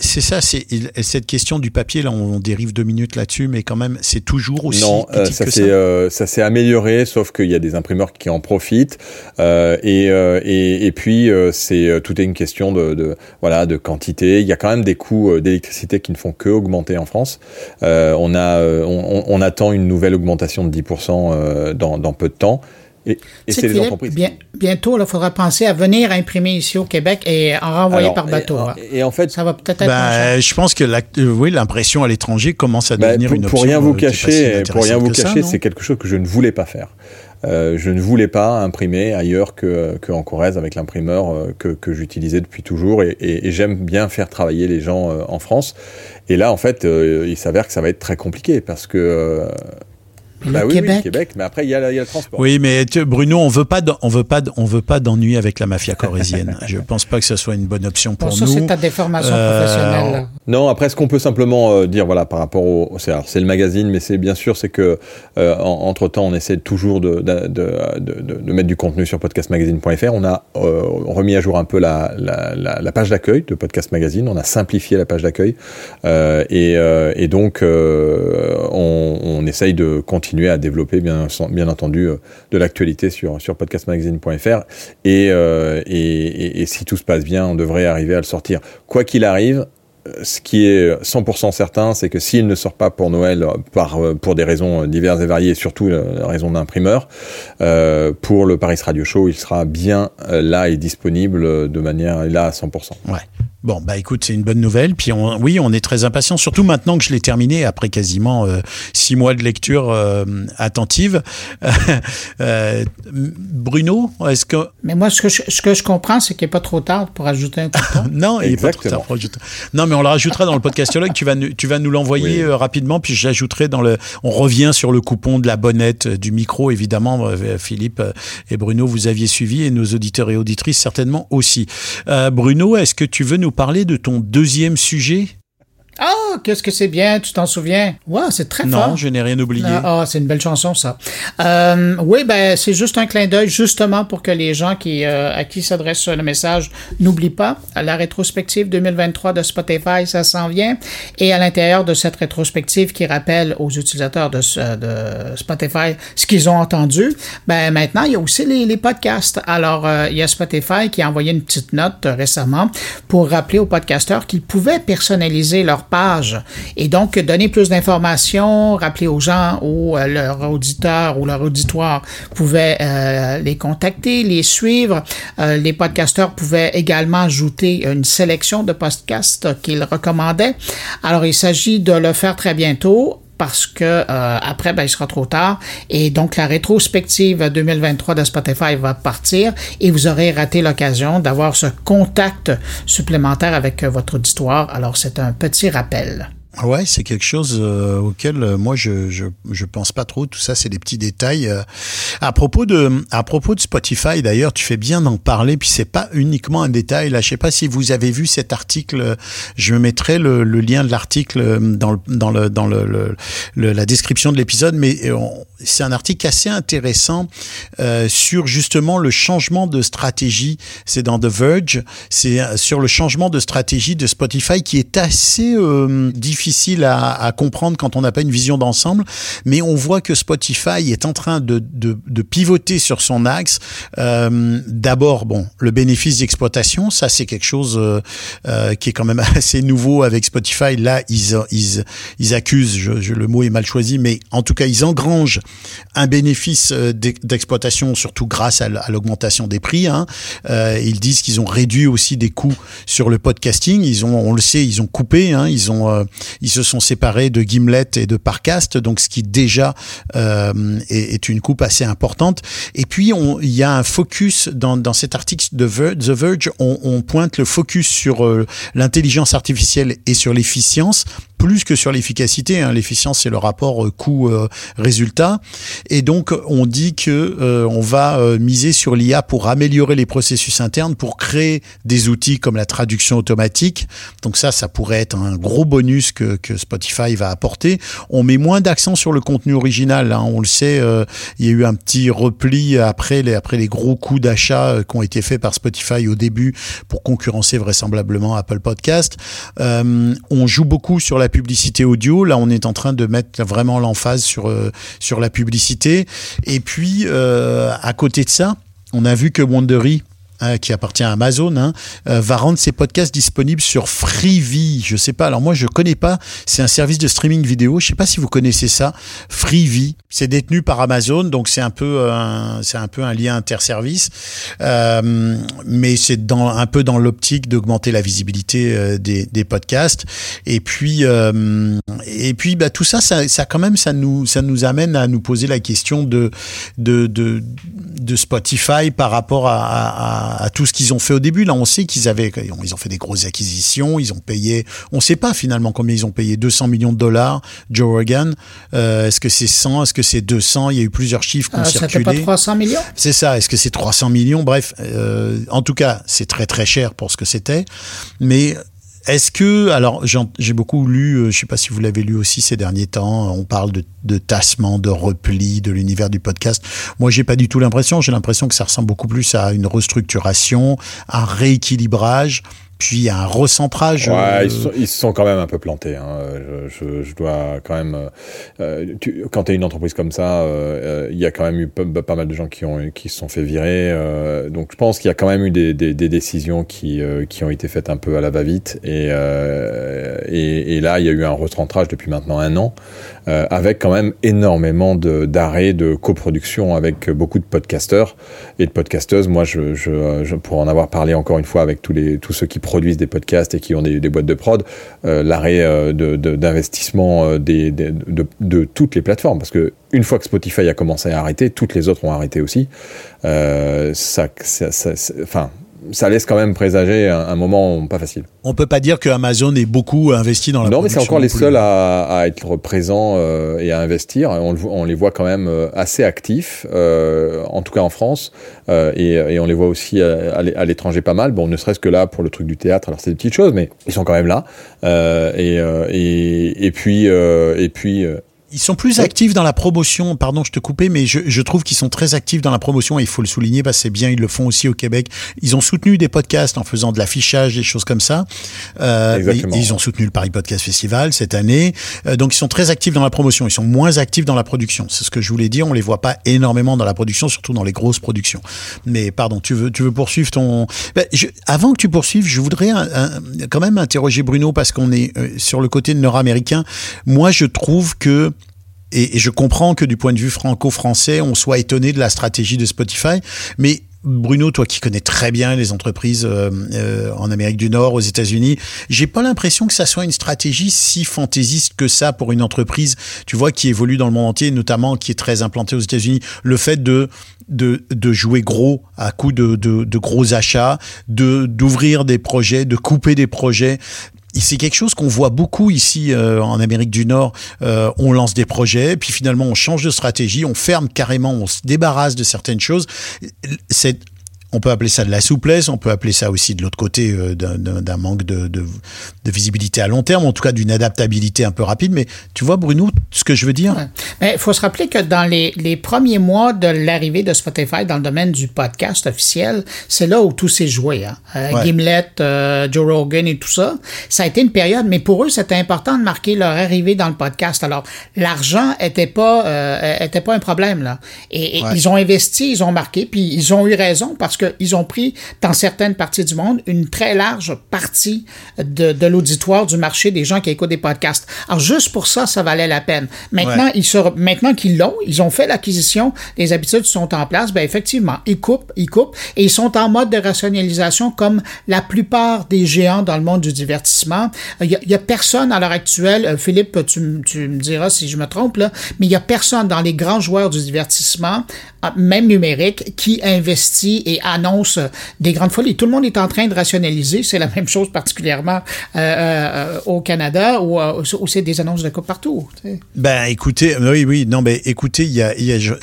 c'est ça, c'est cette question du papier. Là, on, dérive deux minutes là-dessus, mais quand même, c'est toujours aussi. Non, euh, ça s'est euh, ça s'est amélioré, sauf qu'il y a des imprimeurs qui en profitent. Euh, et, euh, et, et puis c'est tout est une question de, de, voilà de quantité. Il y a quand même des coûts d'électricité qui ne font que augmenter en France. on a on, on, attend une nouvelle augmentation de 10% dans, dans peu de temps. Et, c'est les entreprises. bientôt, il faudra penser à venir imprimer ici au Québec et en renvoyer par bateau. Hein. Et, en fait, ça va peut-être être. Ben, je pense que euh, oui, l'impression à l'étranger commence à ben, devenir pour, une option. Pour rien vous euh, cacher, pour rien vous cacher, c'est quelque chose que je ne voulais pas faire. Euh, je ne voulais pas imprimer ailleurs que, que en Corrèze avec l'imprimeur que, que j'utilisais depuis toujours et, et, et j'aime bien faire travailler les gens en France. Et là, en fait, il s'avère que ça va être très compliqué parce que bah oui, Québec. Québec, mais après il y, a, y, a le transport. Oui, mais Bruno, on veut pas, on veut pas, on veut pas d'ennui avec la mafia corrézienne. (laughs) Je pense pas que ce soit une bonne option pour bon, nous. Ça, c'est ta déformation euh, professionnelle. Non, après ce qu'on peut simplement euh, dire, voilà, par rapport au, c'est le magazine, mais c'est bien sûr, c'est que euh, entre temps, on essaie toujours de de, de, de, de, mettre du contenu sur podcastmagazine.fr. On a euh, remis à jour un peu la, la, la, la page d'accueil de Podcast Magazine. On a simplifié la page d'accueil et, et donc on, on essaye de continuer à développer bien, entendu euh, de l'actualité sur, sur podcastmagazine.fr et, euh, et, si tout se passe bien, on devrait arriver à le sortir. Quoi qu'il arrive, ce qui est 100% certain, c'est que s'il ne sort pas pour Noël, par, pour des raisons diverses et variées, surtout la raison d'imprimeur, euh, pour le Paris Radio Show, il sera bien là et disponible de manière là à 100%. Ouais. Bon, bah écoute, c'est une bonne nouvelle. Puis on, oui, on est très impatient, surtout maintenant que je l'ai terminé après quasiment euh, six mois de lecture euh, attentive. (laughs) euh, Bruno, est-ce que Mais moi, ce que je, ce que je comprends, c'est qu'il n'est pas trop tard pour ajouter un coupon. (laughs) non, il n'est pas trop tard pour ajouter. Non, mais on le rajoutera dans le podcastologue. tu vas, tu vas nous l'envoyer oui. Euh, rapidement, puis j'ajouterai dans le. On revient sur le coupon de la bonnette du micro, évidemment. Philippe et Bruno, vous aviez suivi et nos auditeurs et auditrices certainement aussi. Bruno, est-ce que tu veux nous parler de ton deuxième sujet? Oh, qu'est-ce que c'est bien, tu t'en souviens? Ouais, c'est très non, fort. Non, je n'ai rien oublié. Ah, oh, c'est une belle chanson, ça. Euh, oui, ben, c'est juste un clin d'œil, justement, pour que les gens qui, euh, à qui s'adresse le message n'oublient pas. La rétrospective 2023 de Spotify, ça s'en vient. Et à l'intérieur de cette rétrospective qui rappelle aux utilisateurs de, de Spotify ce qu'ils ont entendu, ben, maintenant, il y a aussi les, les podcasts. Alors, euh, il y a Spotify qui a envoyé une petite note euh, récemment pour rappeler aux podcasteurs qu'ils pouvaient personnaliser leur page et donc donner plus d'informations, rappeler aux gens où euh, leur auditeur ou leur auditoire pouvait euh, les contacter, les suivre. Euh, les podcasteurs pouvaient également ajouter une sélection de podcasts qu'ils recommandaient. Alors il s'agit de le faire très bientôt parce que euh, après ben, il sera trop tard et donc la rétrospective 2023 de Spotify va partir et vous aurez raté l'occasion d'avoir ce contact supplémentaire avec votre auditoire. Alors c'est un petit rappel. Ouais, c'est quelque chose euh, auquel euh, moi je, je je pense pas trop. Tout ça, c'est des petits détails. Euh. À propos de à propos de Spotify, d'ailleurs, tu fais bien d'en parler. Puis c'est pas uniquement un détail. Là, je sais pas si vous avez vu cet article. Je mettrai le, le lien de l'article dans le dans le dans le, le la description de l'épisode. Mais c'est un article assez intéressant euh, sur justement le changement de stratégie. C'est dans The Verge. C'est sur le changement de stratégie de Spotify qui est assez euh, difficile difficile à, comprendre quand on n'a pas une vision d'ensemble, mais on voit que Spotify est en train de, pivoter sur son axe. Euh, D'abord, bon, le bénéfice d'exploitation, ça c'est quelque chose euh, euh, qui est quand même (laughs) assez nouveau avec Spotify. Là, ils, ils, ils accusent, le mot est mal choisi, mais en tout cas, ils engrangent un bénéfice d'exploitation, surtout grâce à l'augmentation des prix. Hein. Ils disent qu'ils ont réduit aussi des coûts sur le podcasting. Ils ont, on le sait, ils ont coupé, hein, ils ont ils se sont séparés de Gimlet et de Parcast, donc ce qui déjà euh, est, est, une coupe assez importante. Et puis il y a un focus dans, dans cet article de The Verge, on, on, pointe le focus sur euh, l'intelligence artificielle et sur l'efficience plus que sur l'efficacité. Hein. L'efficience, c'est le rapport coût-résultat. Et donc, on dit que on va miser sur l'IA pour améliorer les processus internes, pour créer des outils comme la traduction automatique. Donc ça, ça pourrait être un gros bonus que, que Spotify va apporter. On met moins d'accent sur le contenu original. Hein. On le sait, il y a eu un petit repli après les, après les gros coups d'achat qui ont été faits par Spotify au début pour concurrencer vraisemblablement Apple Podcast. Euh, on joue beaucoup sur la publicité audio. Là, on est en train de mettre vraiment l'emphase sur euh, sur la publicité. Et puis, euh, à côté de ça, on a vu que Wondery Hein, qui appartient à Amazon, hein, euh, va rendre ses podcasts disponibles sur Freevee. Je sais pas. Alors moi, je connais pas. C'est un service de streaming vidéo. Je sais pas si vous connaissez ça. Freevee. C'est détenu par Amazon, donc c'est un peu un, c'est un peu un lien interservice, euh, mais c'est dans un peu dans l'optique d'augmenter la visibilité euh, des, podcasts. Et puis euh, et puis bah tout ça, ça, quand même, ça nous ça nous amène à nous poser la question de de de, Spotify par rapport à à, tout ce qu'ils ont fait au début. Là, on sait qu'ils avaient, ils ont fait des grosses acquisitions, ils ont payé, on ne sait pas finalement combien ils ont payé, 200 millions de dollars, Joe Rogan. Euh, est-ce que c'est 100, est-ce que c'est 200 Il y a eu plusieurs chiffres qui ont circulé. C'était pas 300 millions? C'est ça. Est-ce que c'est 300 millions? Bref, euh, en tout cas, c'est très très cher pour ce que c'était. Mais est-ce que, alors j'ai beaucoup lu, euh, je ne sais pas si vous l'avez lu aussi ces derniers temps, on parle de, de tassement, de repli, de l'univers du podcast. Moi, j'ai pas du tout l'impression. J'ai l'impression que ça ressemble beaucoup plus à une restructuration, un rééquilibrage puis un recentrage. Ouais, euh, ils, se sont quand même un peu plantés. Hein. Je, je, dois quand même. Euh, tu, quand tu es une entreprise comme ça, euh, il y a quand même eu pas, mal de gens qui, ont, qui se sont fait virer. Euh, donc je pense qu'il y a quand même eu des, des, des décisions qui, euh, qui ont été faites un peu à la va-vite. Et, et, et, là, il y a eu un recentrage depuis maintenant un an, avec quand même énormément d'arrêts de, de coproduction avec beaucoup de podcasteurs et de podcasteuses. Moi, je, pour en avoir parlé encore une fois avec tous, les, tous ceux qui produisent des podcasts et qui ont des, boîtes de prod, euh, l'arrêt euh, d'investissement euh, de, toutes les plateformes. Parce que une fois que Spotify a commencé à arrêter, toutes les autres ont arrêté aussi. ça, enfin, ça laisse quand même présager un, moment pas facile. On peut pas dire que Amazon est beaucoup investi dans la Non, mais c'est encore les seuls à, être présents euh, et à investir. On, on, les voit quand même euh, assez actifs, euh, en tout cas en France, et, on les voit aussi à, l'étranger pas mal. Bon, ne serait-ce que là pour le truc du théâtre, alors c'est des petites choses, mais ils sont quand même là. et, et, et puis, et puis ils sont plus actifs dans la promotion. Pardon, je te coupais, mais je, je trouve qu'ils sont très actifs dans la promotion et il faut le souligner parce que c'est bien. Ils le font aussi au Québec. Ils ont soutenu des podcasts en faisant de l'affichage, des choses comme ça. Euh, ils, ont soutenu le Paris Podcast Festival cette année. Euh, donc ils sont très actifs dans la promotion. Ils sont moins actifs dans la production. C'est ce que je voulais dire. On les voit pas énormément dans la production, surtout dans les grosses productions. Mais pardon, tu veux, tu veux poursuivre ton. Ben, je, avant que tu poursuives, je voudrais quand même interroger Bruno parce qu'on est euh, sur le côté nord-américain. Moi, je trouve que et, je comprends que du point de vue franco-français, on soit étonné de la stratégie de Spotify, mais Bruno, toi qui connais très bien les entreprises euh, euh, en Amérique du Nord, aux États-Unis, j'ai pas l'impression que ça soit une stratégie si fantaisiste que ça pour une entreprise, tu vois, qui évolue dans le monde entier, notamment qui est très implantée aux États-Unis. Le fait de de, de jouer gros à coup de, de, de gros achats, de d'ouvrir des projets, de couper des projets, c'est quelque chose qu'on voit beaucoup ici euh, en Amérique du Nord. Euh, on lance des projets, puis finalement on change de stratégie, on ferme carrément, on se débarrasse de certaines choses. On peut appeler ça de la souplesse, on peut appeler ça aussi de l'autre côté euh, d'un manque de, de, de, visibilité à long terme, en tout cas d'une adaptabilité un peu rapide. Mais tu vois, Bruno, ce que je veux dire? Il faut se rappeler que dans les, les premiers mois de l'arrivée de Spotify dans le domaine du podcast officiel, c'est là où tout s'est joué. Hein. Euh, Gimlet, euh, Joe Rogan et tout ça. Ça a été une période, mais pour eux, c'était important de marquer leur arrivée dans le podcast. Alors, l'argent était pas était pas un problème là. Et, ils ont investi, ils ont marqué, puis ils ont eu raison parce que ils ont pris, dans certaines parties du monde, une très large partie de, de l'auditoire du marché des gens qui écoutent des podcasts. Alors, juste pour ça, ça valait la peine. Maintenant, ils se, maintenant qu'ils l'ont, ils ont fait l'acquisition, les habitudes sont en place, ben effectivement, ils coupent, ils coupent, et ils sont en mode de rationalisation comme la plupart des géants dans le monde du divertissement. Il y a, il y a personne à l'heure actuelle, euh, Philippe, tu, tu, me diras si je me trompe, là, mais il y a personne dans les grands joueurs du divertissement, euh, même numérique, qui investit et a annonce des grandes folies. Tout le monde est en train de rationaliser. C'est la (laughs) même chose particulièrement euh, euh, au Canada où, c'est des annonces de coupe partout. Ben écoutez, oui, oui, non, mais écoutez, il y a, y a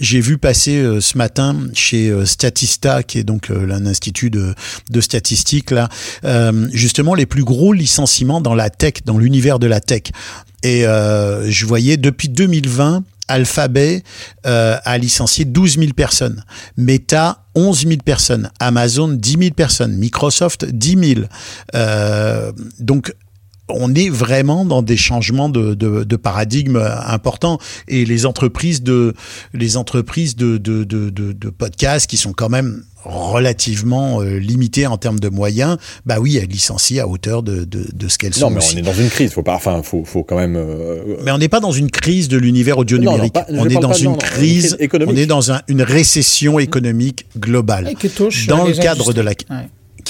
j'ai vu passer ce matin chez Statista, qui est donc un institut de, de statistiques là, justement les plus gros licenciements dans la tech, dans l'univers de la tech. Et euh, je voyais depuis 2020, Alphabet euh, a licencié 12 000 personnes, Meta 11 000 personnes, Amazon 10 000 personnes, Microsoft 10 000. Euh, donc on est vraiment dans des changements de, de, de, paradigme importants. Et les entreprises de les de podcasts qui sont quand même relativement euh, limitées en termes de moyens, bah oui, elles licencient à hauteur de, de, de ce qu'elles sont. Non, mais on est dans une crise. Faut pas, enfin, faut, faut quand même. Euh, mais on n'est pas dans une crise de l'univers audio numérique. on est dans une crise, on est dans un, une récession économique globale. touche dans le cadre de la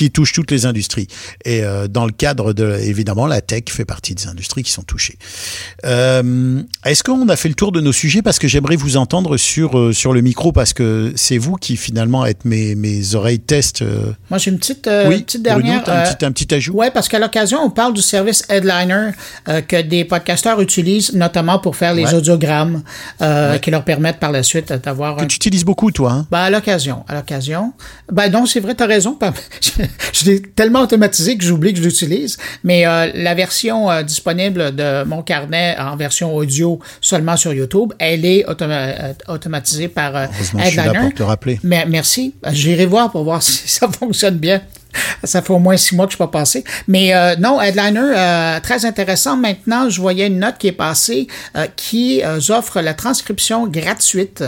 qui touche toutes les industries. Et euh, dans le cadre de, évidemment, la tech fait partie des industries qui sont touchées. Euh, Est-ce qu'on a fait le tour de nos sujets? Parce que j'aimerais vous entendre sur euh, sur le micro, parce que c'est vous qui finalement êtes mes mes oreilles test. Moi, j'ai une petite oui, petite dernière. Bruno, un, petit, un petit ajout. Ouais, parce qu'à l'occasion, on parle du service Headliner que des podcasteurs utilisent, notamment pour faire les audiogrammes, qui leur permettent par la suite d'avoir. Que tu utilises beaucoup, toi. Hein? Ben, à l'occasion, à l'occasion. Ben non, c'est vrai, t'as raison. (laughs) (laughs) je l'ai tellement automatisé que j'oublie que je l'utilise. Mais euh, la version euh, disponible de mon carnet en version audio seulement sur YouTube, elle est euh, automatisée par Heureusement, Je suis là pour te rappeler. Mais, merci. J'irai voir pour voir (laughs) si ça fonctionne bien. Ça fait au moins six mois que je ne suis pas passé. Mais euh, non, Headliner, euh, très intéressant. Maintenant, je voyais une note qui est passée euh, qui offre la transcription gratuite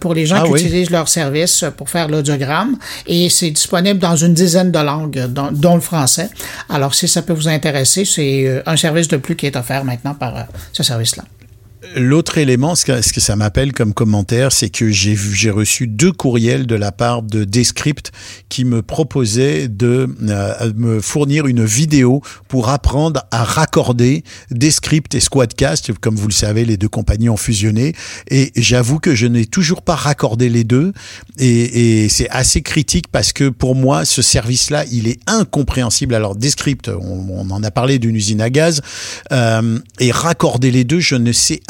pour les gens ah qui utilisent leur service pour faire l'audiogramme. Et c'est disponible dans une dizaine de langues, dont, dont, le français. Alors, si ça peut vous intéresser, c'est un service de plus qui est offert maintenant par ce service-là. L'autre élément, ce que, ce que ça m'appelle comme commentaire, c'est que j'ai j'ai reçu deux courriels de la part de Descript qui me proposaient de euh, me fournir une vidéo pour apprendre à raccorder Descript et Squadcast. Comme vous le savez, les deux compagnies ont fusionné et j'avoue que je n'ai toujours pas raccordé les deux et, et c'est assez critique parce que pour moi, ce service-là, il est incompréhensible. Alors Descript, on, on en a parlé d'une usine à gaz euh, et raccorder les deux, je ne sais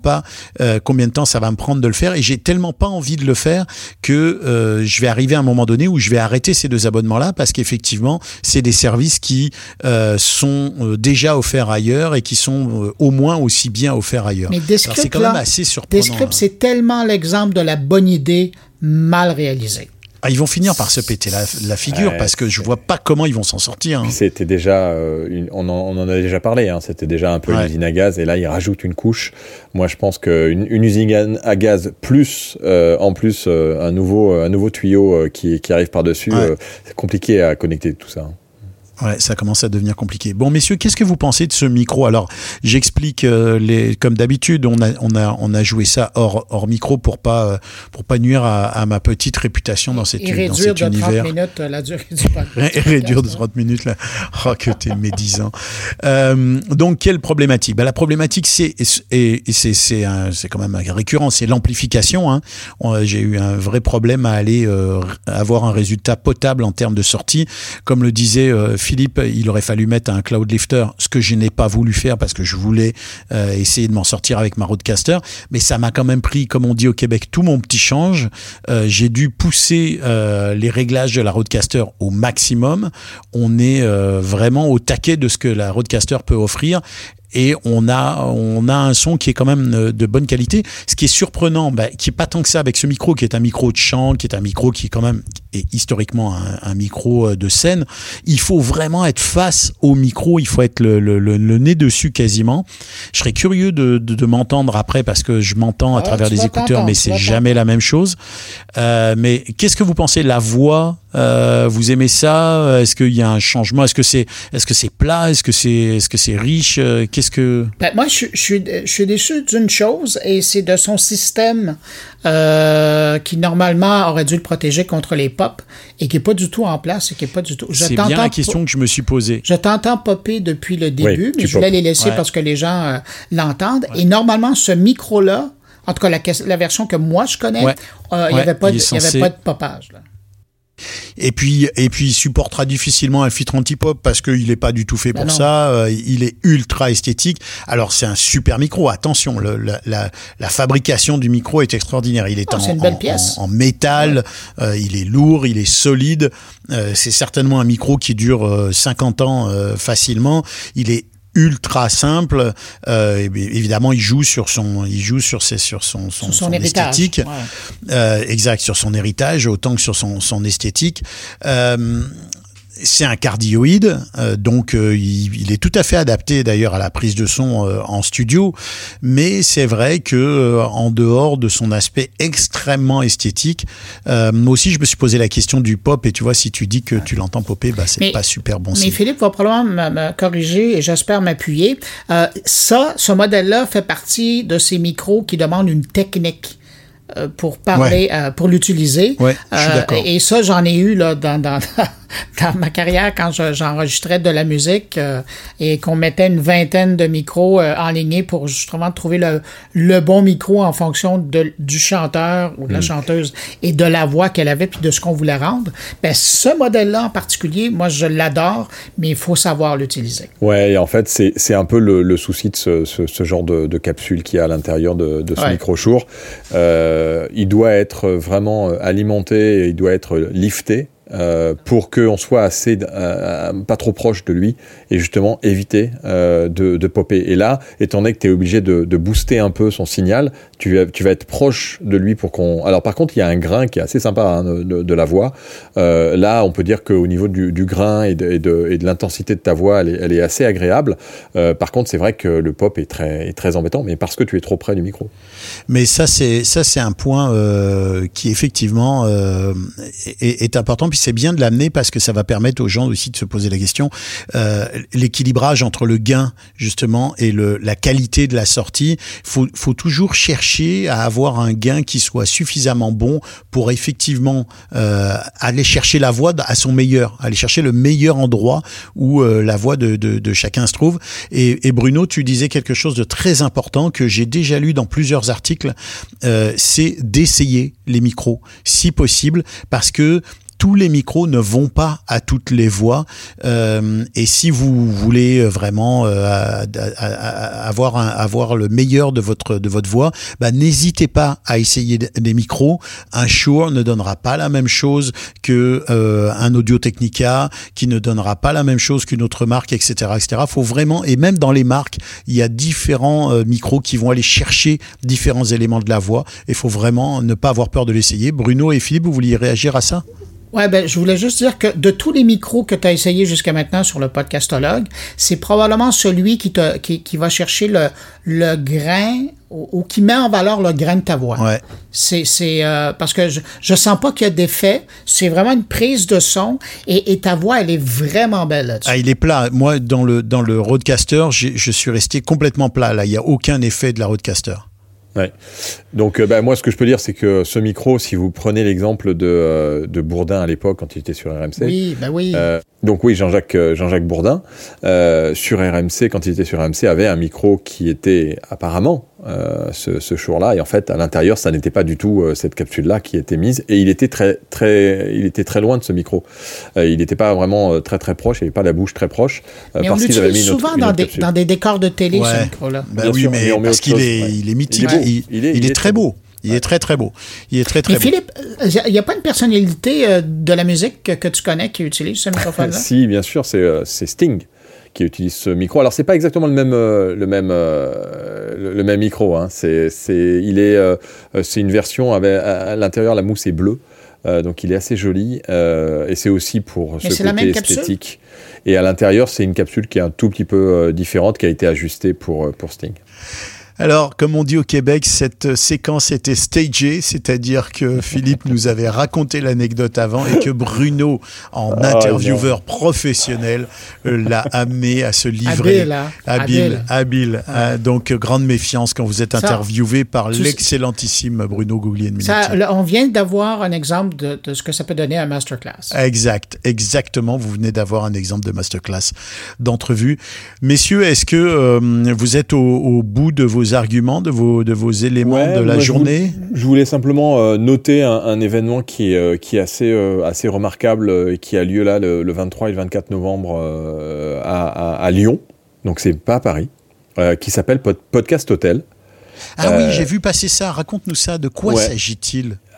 pas euh, combien de temps ça va me prendre de le faire et j'ai tellement pas envie de le faire que euh, je vais arriver à un moment donné où je vais arrêter ces deux abonnements là parce qu'effectivement c'est des services qui euh, sont déjà offerts ailleurs et qui sont au moins aussi bien offerts ailleurs. Mais c'est quand même assez surprenant. Descript, hein. c'est tellement l'exemple de la bonne idée mal réalisée. Ah, ils vont finir par se péter la, figure parce que je vois pas comment ils vont s'en sortir. Hein. C'était déjà, euh, on, en, on, en, a déjà parlé, hein. c'était déjà un peu une usine à gaz et là ils rajoutent une couche. Moi je pense qu'une une usine à gaz plus euh, en plus euh, un nouveau un nouveau tuyau qui, qui arrive par dessus, c'est compliqué à connecter tout ça. Hein. Ouais, ça commence à devenir compliqué. Bon, messieurs, qu'est-ce que vous pensez de ce micro? Alors, j'explique euh, les, comme d'habitude, on a, on a, on a joué ça hors, hors micro pour pas, pour pas nuire à, à ma petite réputation dans, cette, et dans cet de univers. 30 minutes la durée du (laughs) podcast. réduire de 30 minutes là. Oh, que t'es médisant. Euh, donc, quelle problématique? Ben, La problématique, c'est, et, et c'est, c'est, c'est quand même récurrent, c'est l'amplification. Hein. J'ai eu un vrai problème à aller euh, avoir un résultat potable en termes de sortie. Comme le disait euh, Philippe, il aurait fallu mettre un cloud lifter, ce que je n'ai pas voulu faire parce que je voulais euh, essayer de m'en sortir avec ma roadcaster, mais ça m'a quand même pris, comme on dit au Québec, tout mon petit change. Euh, j'ai dû pousser euh, les réglages de la roadcaster au maximum. On est vraiment au taquet de ce que la roadcaster peut offrir et on a a un son qui est quand même de bonne qualité. Ce qui est surprenant, bah, qui est pas tant que ça avec ce micro, qui est un micro de chant, qui est un micro qui est quand même est historiquement un, micro euh, de scène. Il faut vraiment être face au micro, il faut être le, le, le, nez dessus quasiment. Je serais curieux de, de, de m'entendre après parce que je m'entends à travers les écouteurs, mais c'est jamais la même chose. Euh, mais qu'est-ce que vous pensez la voix euh, Vous aimez ça Est-ce qu'il y a un changement Est-ce que c'est est-ce que c'est plat Est-ce que c'est est-ce que c'est riche Qu'est-ce que ben, moi je, je, je suis déçu d'une chose et c'est de son système euh, qui normalement aurait dû le protéger contre les pop et qui est pas du tout en place et qui est pas du tout. C'est bien la question que je me suis posée. Je t'entends popper depuis le début, mais je voulais les laisser parce que les gens euh, l'entendent. Et normalement, ce micro-là, en tout cas la, la, version que moi je connais, euh, il n'y avait, pas de, avait pas de popage. Là. Et puis, et puis, il supportera difficilement un filtre anti-pop parce qu'il n'est pas du tout fait Ben pour non. ça. Euh, il est ultra esthétique. Alors, c'est un super micro. Attention, le- la, la, la fabrication du micro est extraordinaire. Il est, en, métal. euh, il est lourd, il est solide. Euh, c'est certainement un micro qui dure euh, 50 ans facilement. Il est ultra simple. Euh, évidemment, il joue sur son, il joue sur ses, sur son, son, Sur son, esthétique. Ouais. Euh, exact, sur son héritage, autant que sur son, son esthétique. Euh, c'est un cardioïde, euh, donc euh, il, il est tout à fait adapté d'ailleurs à la prise de son euh, en studio, mais c'est vrai que euh, en dehors de son aspect extrêmement esthétique, euh, moi aussi je me suis posé la question du pop et tu vois si tu dis que tu l'entends popper, bah c'est pas super bon Mais signe. Philippe va probablement me, me corriger et j'espère m'appuyer. Euh, ça, ce modèle-là fait partie de ces micros qui demandent une technique. Euh, pour parler, euh, pour l'utiliser. Ouais, je suis Euh, d'accord. Et ça, j'en ai eu là dans, dans, (laughs) dans ma carrière quand je- j'enregistrais de la musique euh, et qu'on mettait une vingtaine de micros euh, enlignés pour justement trouver le, le bon micro en fonction de, du chanteur ou de la Mm. chanteuse et de la voix qu'elle avait puis de ce qu'on voulait rendre. Ben, ce modèle-là en particulier, moi, je l'adore, mais il faut savoir l'utiliser. Ouais, et en fait, c'est c'est un peu le, le souci de ce, ce, ce genre de, de capsule qui est à l'intérieur de, de ce Ouais. micro Shure. Euh, il doit être vraiment euh, alimenté, et il doit être lifté. Euh, pour qu'on soit assez euh, pas trop proche de lui et justement éviter euh, de, de popper. Et là, étant donné que tu es obligé de, booster un peu son signal, tu, tu vas être proche de lui pour qu'on... Alors par contre, il y a un grain qui est assez sympa hein, de, la voix. Euh, là, on peut dire qu'au niveau du, grain et de, et de, l'intensité de ta voix, elle est, assez agréable. Euh, par contre, c'est vrai que le pop est très, est très embêtant, mais parce que tu es trop près du micro. Mais ça, c'est un point euh, qui effectivement euh, est, est important. Puis c'est bien de l'amener parce que ça va permettre aux gens aussi de se poser la question euh, l'équilibrage entre le gain justement et le, la qualité de la sortie. Faut, faut toujours chercher à avoir un gain qui soit suffisamment bon pour effectivement euh, aller chercher la voix à son meilleur, aller chercher le meilleur endroit où euh, la voix de, de, de chacun se trouve. Et, et Bruno, tu disais quelque chose de très important que j'ai déjà lu dans plusieurs articles, euh, c'est d'essayer les micros, si possible, parce que tous les micros ne vont pas à toutes les voix. Euh, et si vous voulez vraiment euh, avoir, un- avoir le meilleur de votre, de votre voix, bah, n'hésitez pas à essayer des micros. Un Shure ne donnera pas la même chose que euh, un Audio Technica, qui ne donnera pas la même chose qu'une autre marque, etc., etc. Faut vraiment, et même dans les marques, il y a différents euh, micros qui vont aller chercher différents éléments de la voix. Il faut vraiment ne pas avoir peur de l'essayer. Bruno et Philippe, vous vouliez réagir à ça? Ouais, ben, je voulais juste dire que de tous les micros que tu as essayé jusqu'à maintenant sur le podcastologue, c'est probablement celui qui, te, qui, qui va chercher le, le grain ou, ou qui met en valeur le grain de ta voix. Ouais. C'est, c'est euh, parce que je, je sens pas qu'il y a d'effet. C'est vraiment une prise de son et, et ta voix, elle est vraiment belle là-dessus. Ah, il est plat. Moi, dans le dans le Rodecaster, j'ai- je suis resté complètement plat. Là, il y a aucun effet de la Rodecaster. Ouais. Donc, euh, bah, moi, ce que je peux dire, c'est que ce micro, si vous prenez l'exemple de, euh, de Bourdin à l'époque, quand il était sur RMC, oui, ben oui. Euh, donc oui, Jean-Jacques Jean-Jacques Bourdin euh, sur RMC quand il était sur RMC avait un micro qui était apparemment euh, ce, ce Shure-là et en fait à l'intérieur ça n'était pas du tout euh, cette capsule-là qui était mise et il était très très il était très loin de ce micro. Euh, il n'était pas vraiment euh, très très proche, il n'avait pas la bouche très proche euh, mais on parce mis l'utilise autre, souvent dans des, dans des décors de télé, ce micro-là. Bien oui, sûr, mais on parce qu'il est, ouais. il est mythique. Il est beau. Il, Il est- il il est est très beau. Il est très très beau. Il est très très Mais beau. Philippe, il n'y a pas une personnalité de la musique que, que tu connais qui utilise ce (laughs) microphone-là? Si, bien sûr, c'est euh, c'est Sting qui utilise ce micro. Alors c'est pas exactement le même euh, le même euh, le, le même micro. Hein. C'est c'est il est euh, euh, c'est une version avec à, à l'intérieur la mousse est bleue. Euh, donc il est assez joli euh, et c'est aussi pour Mais ce côté esthétique. Et à l'intérieur c'est une capsule qui est un tout petit peu différente qui a été ajustée pour pour Sting. Alors, comme on dit au Québec, cette séquence était stagée, c'est-à-dire que (laughs) Philippe nous avait raconté l'anecdote avant et que Bruno, en Ah, intervieweur professionnel, euh, l'a (laughs) amené à se livrer. Habile, hein? Habile, habile. hein. donc, grande méfiance quand vous êtes Ça, interviewé par l'excellentissime Bruno là, on vient d'avoir un exemple de, de ce que ça peut donner un masterclass. Exact, exactement. Vous venez d'avoir un exemple de masterclass d'entrevue. Messieurs, est-ce que euh, vous êtes au, au bout de vos vos arguments, de vos, de vos éléments Ouais, de la je journée? voulais- Je voulais simplement euh, noter un, un événement qui est, euh, qui est assez, euh, assez remarquable et qui a lieu là le, le 23 et le 24 novembre à, à- à Lyon. Donc c'est pas à Paris. qui s'appelle Pod- Podcast Hotel. Ah Euh, oui, j'ai vu passer ça. Raconte-nous ça. De quoi Ouais.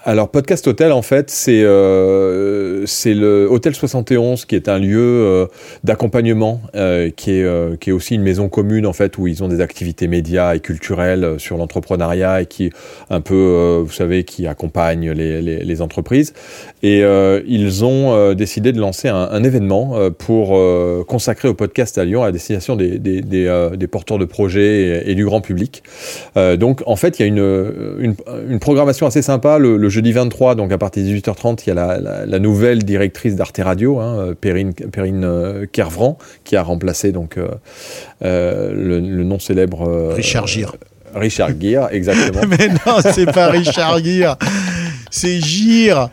Alors Podcast Hotel en fait c'est euh, le Hôtel 71 qui est un lieu euh, d'accompagnement euh, qui est euh, qui est aussi une maison commune en fait où ils ont des activités médias et culturelles euh, sur l'entrepreneuriat et qui un peu vous savez qui accompagne les, les, les entreprises et ils ont décidé de lancer un, un événement pour consacrer au podcast à Lyon à destination des des, des, des porteurs de projets et, du grand public. Donc en fait il y a une, une une programmation assez sympa jeudi 23 donc à partir de 18h30 il y a la, la, la nouvelle directrice d'Arte Radio hein, Perrine Perrine euh, Kervran qui a remplacé donc euh, euh, le, le non célèbre euh, Richard Gere. Richard Gere exactement (laughs) Mais non, c'est pas Richard Gere. C'est Gire.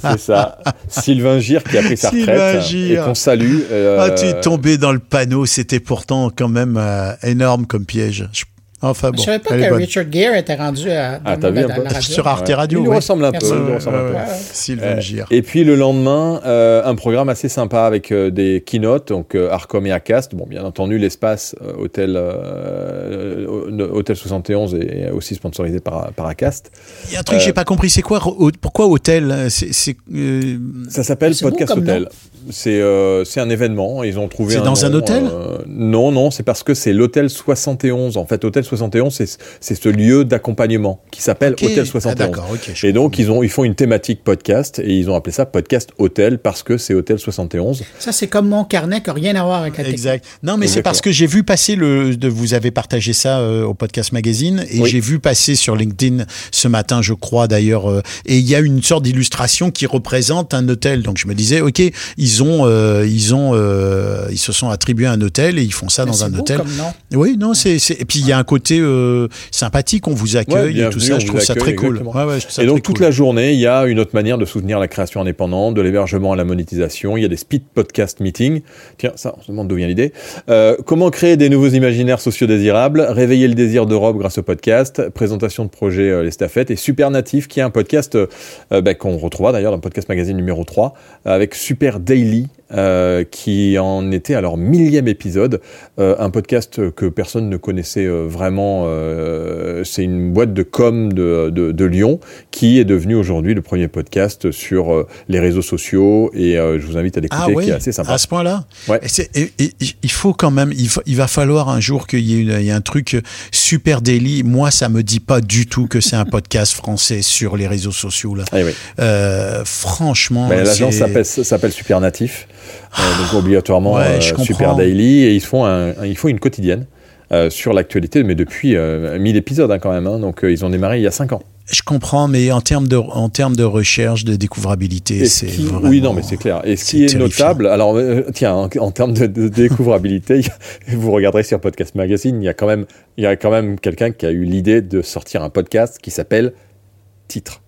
c'est ça Sylvain Gire qui a pris sa Sylvain retraite Gire. et qu'on salue euh, Ah, tu es tombé dans le panneau. C'était pourtant quand même euh, énorme comme piège. Je- Enfin bon, je savais pas que bonne. Richard Gere était rendu à, Ah, vu la radio. Sur Arte Radio. il ressemble un peu. Sylvain Euh, Gire. Et puis le lendemain, euh, un programme assez sympa avec euh, des keynotes, donc euh, Arcom et Acast. Bon, bien entendu, l'espace euh, hôtel, hôtel 71 est aussi sponsorisé par, par Acast. Il y a un truc que j'ai pas compris. C'est quoi Pourquoi hôtel C'est euh, Ça s'appelle Podcast nom. C'est euh, c'est un événement. Ils ont trouvé. C'est dans un hôtel euh, Non, non, c'est parce que c'est l'hôtel 71. En fait, hôtel 71, c'est c'est ce lieu d'accompagnement qui s'appelle. Hôtel Ah, 71. D'accord, ok. je Et donc ils ont ils font une thématique podcast et ils ont appelé ça podcast hôtel parce que c'est hôtel 71. Ça, c'est comme mon carnet qui n'a rien à voir avec la. Exact. Non, mais c'est parce que j'ai vu passer le. De, vous avez partagé ça euh, au podcast magazine et Oui. j'ai vu passer sur LinkedIn ce matin, je crois d'ailleurs. euh, et il y a une sorte d'illustration qui représente un hôtel. Donc je me disais, ok, ils ont, euh, ils ont, euh, ils se sont attribués un hôtel et ils font ça Mais dans c'est un beau hôtel. comme nom. Oui, non, c'est, c'est- et puis il y a un côté euh, sympathique, on vous accueille et tout ça. Je trouve ça très cool. Ouais, ouais, ça Et donc toute cool. la journée, il y a une autre manière de soutenir la création indépendante, de l'hébergement à la monétisation. Il y a des speed podcast meetings. Tiens, ça, on se demande d'où vient l'idée. Euh, comment créer des nouveaux imaginaires sociaux désirables, réveiller le désir d'Europe grâce au podcast, présentation de projets euh, les staffettes et Super Natif qui est un podcast euh, bah, qu'on retrouvera d'ailleurs dans le podcast magazine numéro 3 avec Super Daily euh, qui en était à leur millième épisode, euh, un podcast que personne ne connaissait euh, vraiment. c'est une boîte de com de, de, de Lyon qui est devenue aujourd'hui le premier podcast sur les réseaux sociaux et je vous invite à l'écouter, Ah oui, qui est assez sympa. à ce point-là. Ouais. Et c'est- et- et- il faut quand même, il, faut- il va falloir un jour qu'il y ait, y un truc super daily. Moi, ça me dit pas du tout que c'est un podcast (laughs) français sur les réseaux sociaux là. Ah oui. Franchement, L'agence s'appelle s'appelle Super Natif, euh, donc obligatoirement Ouais, euh. Super Daily, et ils font, un, un- ils font une quotidienne euh, sur l'actualité, mais depuis euh, 1000 épisodes hein, quand même, hein, donc euh, ils ont démarré il y a 5 ans. Je comprends, mais en termes de, en termes de recherche, de découvrabilité, ce c'est vraiment- Oui, non, mais c'est clair. Et ce qui est notable, alors euh, tiens, en, en termes de, de découvrabilité, (laughs) vous regarderez sur Podcast Magazine, il y a quand même, il y a quand même quelqu'un qui a eu l'idée de sortir un podcast qui s'appelle Titre.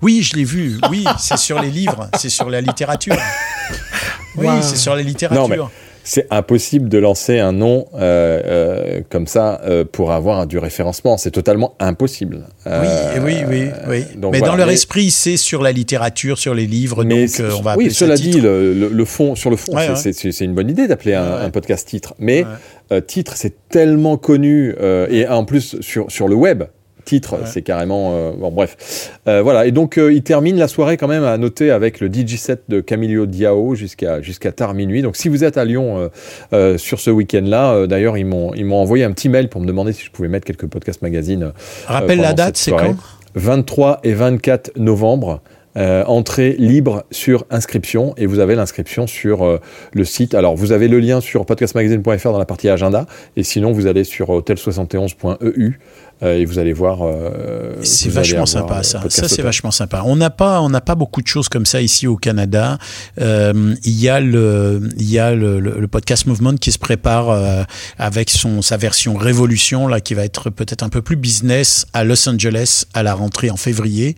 Oui, je l'ai vu. Oui, c'est sur les livres, c'est sur la littérature. (laughs) Oui, Wow. c'est sur la littérature. Non, mais c'est impossible de lancer un nom euh, euh, comme ça euh, pour avoir du référencement. C'est totalement impossible. Oui, oui, oui, oui. donc mais voilà. dans leur Mais- esprit, c'est sur la littérature, sur les livres, Mais donc on va oui, cela dit, le, le- le fond, sur le fond, Ouais, c'est- ouais. une bonne idée d'appeler un, Ouais, ouais. un podcast titre. Mais titre, c'est tellement connu et en plus sur, sur le web. Titre, Ouais. c'est carrément euh, bon bref. Euh, voilà et donc euh, il termine la soirée quand même à noter avec le DJ set de Camilio Diao jusqu'à jusqu'à tard minuit. Donc si vous êtes à Lyon sur ce week-end-là, d'ailleurs ils m'ont envoyé un petit mail pour me demander si je pouvais mettre quelques podcasts magazines. Rappelle la date, c'est quand? 23 et 24 novembre. Euh, entrée libre sur inscription et vous avez l'inscription sur euh, le site. Alors vous avez le lien sur podcastmagazine.fr dans la partie agenda et sinon vous allez sur hotel71.eu euh, et vous allez voir. euh, C'est vachement sympa euh, ça. Ça c'est vachement sympa. On n'a pas on n'a pas beaucoup de choses comme ça ici au Canada. Euh, il y a le il y a le, le- le podcast Movement qui se prépare euh, avec son sa version Révolution là qui va être peut-être un peu plus business à Los Angeles à la rentrée en février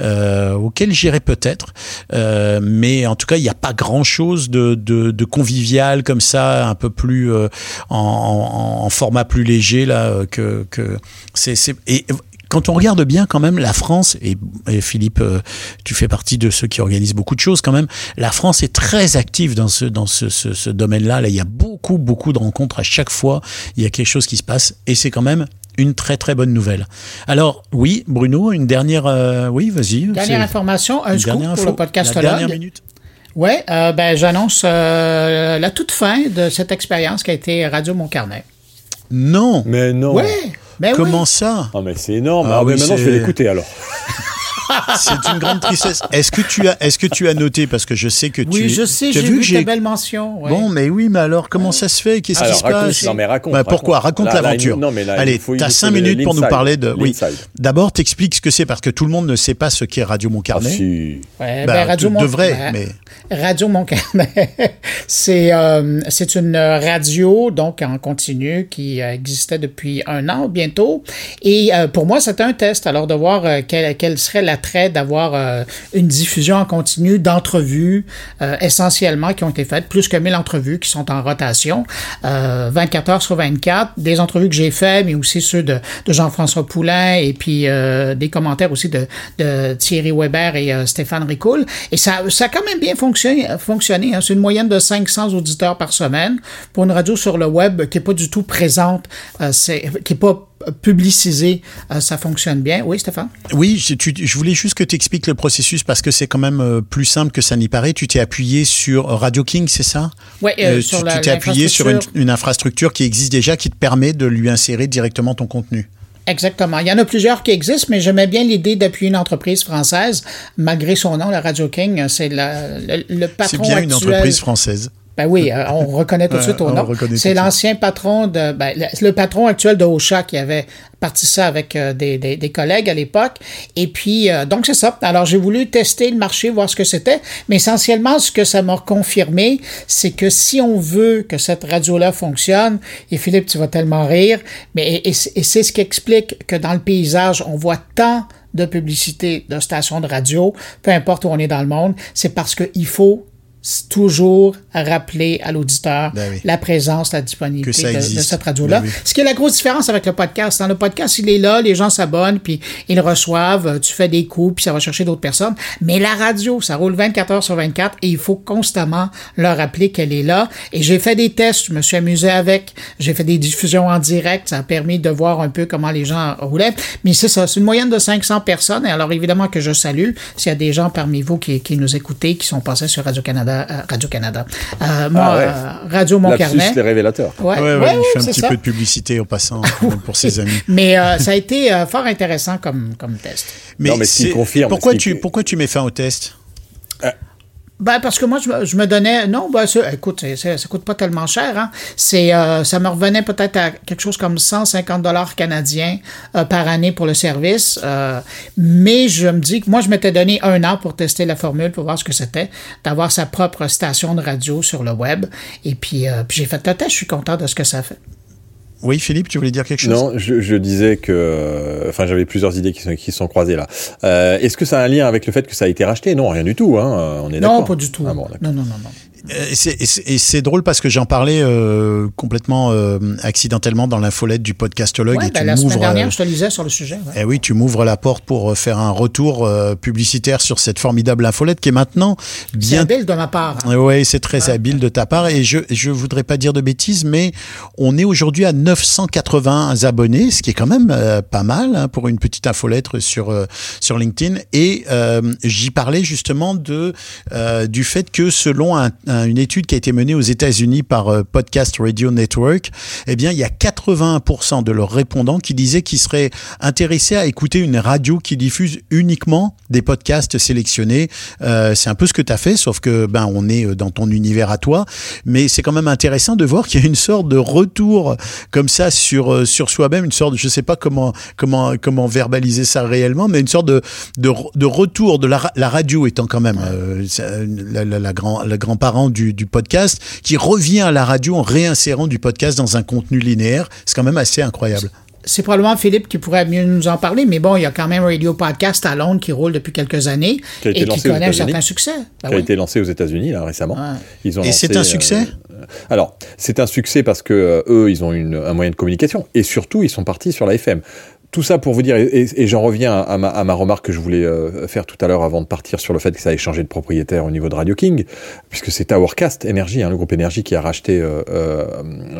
euh, auquel j'irai peut-être. Euh, mais en tout cas il n'y a pas grand chose de, de, de convivial comme ça un peu plus euh, en, en, en format plus léger là euh, que que c'est c'est et quand on regarde bien quand même la France et, et Philippe euh, tu fais partie de ceux qui organisent beaucoup de choses quand même la France est très active dans ce dans ce, ce, ce domaine-là là il y a beaucoup beaucoup de rencontres à chaque fois il y a quelque chose qui se passe et c'est quand même une très très bonne nouvelle. Alors oui, Bruno, une dernière, euh, oui, vas-y. Dernière information, un scoop dernière pour info, le podcastologue. La dernière minute. Ouais, euh, ben j'annonce euh, la toute fin de cette expérience qui a été Radio Mon Carnet. Non. Mais non. Ouais, Comment oui. ça? Ah, mais c'est énorme. Ah Ah, mais maintenant, je vais l'écouter alors. (laughs) C'est une grande tristesse. Est-ce que tu as, est-ce que tu as noté parce que je sais que tu. Oui, je sais, j'ai vu vu, ta belle mention. ouais. Bon, mais oui, mais alors comment ça se fait? Qu'est-ce qui se raconte, passe non, mais raconte, Bah, Pourquoi? Raconte l'aventure. il- non, mais là, Allez, t'as cinq minutes pour nous parler de. Oui. D'abord, t'expliques ce que c'est parce que tout le monde ne sait pas ce qu'est Radio Mon Ah, Carnet. si. Ouais, Bah, ben, Radio tu Mon- devrais, ben, mais- Radio Mon Carnet, (laughs) c'est euh, c'est une radio donc en continu qui euh, existait depuis un an bientôt. Et euh, pour moi, c'était un test. Alors de voir euh, quel, quel serait d'avoir euh, une diffusion en continu d'entrevues euh, essentiellement qui ont été faites, plus que 1000 entrevues qui sont en rotation, euh, 24 heures sur 24, des entrevues que j'ai faites, mais aussi ceux de, Jean-François Poulain et puis euh, des commentaires aussi de, Thierry Weber et euh, Stéphane Ricoul. Et ça, ça a quand même bien fonctionné. hein. C'est une moyenne de 500 auditeurs par semaine pour une radio sur le web qui est pas du tout présente, euh, qui est pas publicisée. euh, ça fonctionne bien. Oui, Stéphane? Oui, je, tu- je voulais juste que tu expliques le processus parce que c'est quand même euh, plus simple que ça n'y paraît. Tu t'es appuyé sur Radio King, c'est ça? Ouais, euh, Euh, sur tu la- tu t'es appuyé sur une, infrastructure qui existe déjà qui te permet de lui insérer directement ton contenu. Exactement. Il y en a plusieurs qui existent, mais j'aimais bien l'idée d'appuyer une entreprise française, malgré son nom, la Radio King. C'est la- le, le C'est patron bien une entreprise française. Ben oui, euh, on reconnaît tout de Ouais, suite au on nom. C'est l'ancien patron de, ben, le, patron actuel de Ocha qui avait parti ça avec euh, des, des, des collègues à l'époque. Et puis, euh, donc c'est ça. Alors j'ai voulu tester le marché, voir ce que c'était. Mais essentiellement, ce que ça m'a confirmé, c'est que si on veut que cette radio-là fonctionne, et Philippe, tu vas tellement rire, mais et, et c'est ce qui explique que dans le paysage, on voit tant de publicité de stations de radio, peu importe où on est dans le monde, c'est parce qu'il faut toujours rappeler à l'auditeur Ben oui. la présence, la disponibilité de, cette radio-là. Ben oui. Ce qui est la grosse différence avec le podcast. Dans le podcast, il est là, les gens s'abonnent, puis ils le reçoivent, euh, tu fais des coups, puis ça va chercher d'autres personnes. Mais la radio, ça roule 24 heures sur 24 et il faut constamment leur rappeler qu'elle est là. Et j'ai fait des tests, je me suis amusé avec, j'ai fait des diffusions en direct, ça a permis de voir un peu comment les gens roulaient. Mais c'est ça, c'est une moyenne de 500 personnes. Et alors évidemment que je salue s'il y a des gens parmi vous qui, qui nous écoutez, qui sont passés sur Radio-Canada, Radio-Canada. Euh, moi, Ah ouais. euh, Radio Montcarnet. les révélateurs. Ouais, Ouais, ouais, ouais, il fait un c'est petit ça. peu de publicité au passant pour ses amis. (laughs) Mais euh, ça a été euh, fort intéressant comme, comme test. Non, mais c'est- confirme, tu pourquoi tu mets fin au test? Ben, parce que moi, je, me- je me donnais. Non, ben, ça, écoute, ça coûte pas tellement cher. Hein. Euh, ça me revenait peut-être à quelque chose comme 150 dollars canadiens euh, par année pour le service. Euh, mais je me dis que moi, je m'étais donné un an pour tester la formule, pour voir ce que c'était, d'avoir sa propre station de radio sur le web. Et puis, puis j'ai fait le test. Je suis content de ce que ça fait. Oui, Philippe, tu voulais dire quelque chose? Non, je, je disais que, enfin, j'avais plusieurs idées qui sont, qui se sont croisées là. Euh, Est-ce que ça a un lien avec le fait que ça a été racheté? Non, rien du tout. Hein. On est Non, d'accord. pas du tout. Ah bon, d'accord. non, non, non, non. Euh, Et c'est- et c'est et c'est drôle parce que j'en parlais euh, complètement euh, accidentellement dans l'infolette du podcastologue Ouais, et tu la semaine dernière, euh, je te lisais sur le sujet. ouais. eh oui, tu m'ouvres la porte pour euh, faire un retour euh, publicitaire sur cette formidable infolette qui est maintenant C'est bien habile de ma part. hein. Oui, c'est très habile de ta part et je je voudrais pas dire de bêtises, mais on est aujourd'hui à 980 abonnés, ce qui est quand même euh, pas mal hein, pour une petite infolettre sur euh, sur LinkedIn. Et euh, j'y parlais justement de euh, du fait que selon un, un une étude qui a été menée aux États-Unis par euh, Podcast Radio Network. Eh bien, il y a 81% de leurs répondants qui disaient qu'ils seraient intéressés à écouter une radio qui diffuse uniquement des podcasts sélectionnés. Euh, c'est un peu ce que tu as fait, sauf que ben on est dans ton univers à toi, mais c'est quand même intéressant de voir qu'il y a une sorte de retour comme ça sur sur soi-même, une sorte, je sais pas comment comment comment verbaliser ça réellement, mais une sorte de de, de retour de la, la radio étant quand même euh, la, la, la, grand le grand-parent du, du podcast qui revient à la radio en réinsérant du podcast dans un contenu linéaire. C'est quand même assez incroyable c'est probablement Philippe qui pourrait mieux nous en parler, mais bon, il y a quand même Radio Podcast à Londres qui roule depuis quelques années qui a été et lancé qui connaît un certain succès. Ben qui a été lancé aux États-Unis là récemment. Ouais. Ils ont Et c'est un succès euh, Alors, c'est un succès parce que euh, eux, ils ont une, un moyen de communication et surtout, ils sont partis sur la FM. Tout ça pour vous dire, et, j'en reviens à ma, remarque que je voulais euh, faire tout à l'heure avant de partir sur le fait que ça ait changé de propriétaire au niveau de Radio King, puisque c'est Towercast Energy, hein, le groupe Énergie qui a racheté euh, euh,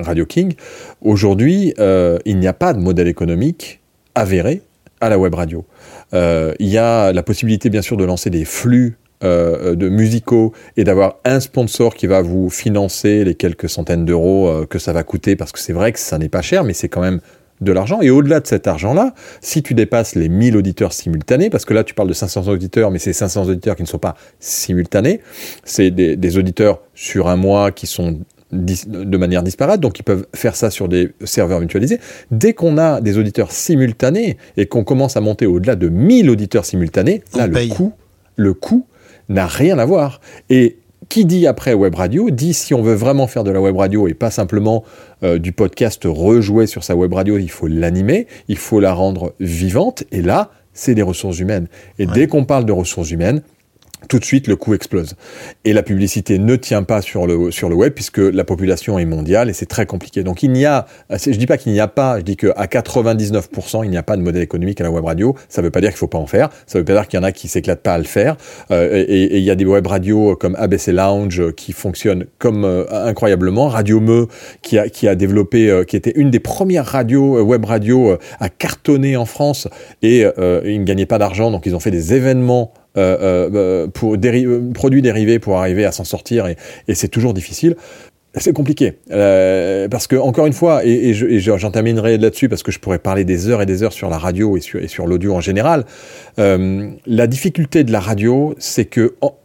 Radio King. Aujourd'hui, il n'y a pas de modèle économique avéré à la web radio. Il y a la possibilité, bien sûr, de lancer des flux de musicaux et d'avoir un sponsor qui va vous financer les quelques centaines d'euros que ça va coûter, parce que c'est vrai que ça n'est pas cher, mais c'est quand même de l'argent. Et au-delà de cet argent-là, si tu dépasses les 1000 auditeurs simultanés, parce que là tu parles de 500 auditeurs, mais c'est 500 auditeurs qui ne sont pas simultanés, c'est des, des auditeurs sur un mois qui sont de manière disparate, donc ils peuvent faire ça sur des serveurs mutualisés. Dès qu'on a des auditeurs simultanés et qu'on commence à monter au-delà de 1000 auditeurs simultanés, On là le coût, le coût n'a rien à voir. Et qui dit après web radio dit si on veut vraiment faire de la web radio et pas simplement euh, du podcast rejoué sur sa web radio, il faut l'animer, il faut la rendre vivante. Et là, c'est des ressources humaines. Et dès qu'on parle de ressources humaines, tout de suite le coût explose. Et la publicité ne tient pas sur le, sur le web puisque la population est mondiale et c'est très compliqué. Donc il n'y a, je dis pas qu'il n'y a pas, je dis qu'à 99% il n'y a pas de modèle économique à la web radio. Ça veut pas dire qu'il faut pas en faire. Ça veut pas dire qu'il y en a qui s'éclatent pas à le faire. Euh, et, il y a des web radios comme ABC Lounge qui fonctionnent comme euh, incroyablement. Radio Me qui a, qui a développé, euh, qui était une des premières radios, web radios à cartonner en France et ils ne gagnaient pas d'argent donc ils ont fait des événements euh, euh, pour déri- euh, produits dérivés pour arriver à s'en sortir et, et c'est toujours difficile. C'est compliqué euh, parce que encore une fois et, et je- et je- j'en terminerai là-dessus parce que je pourrais parler des heures et des heures sur la radio et sur, et sur l'audio en général. Euh, la difficulté de la radio, c'est que en-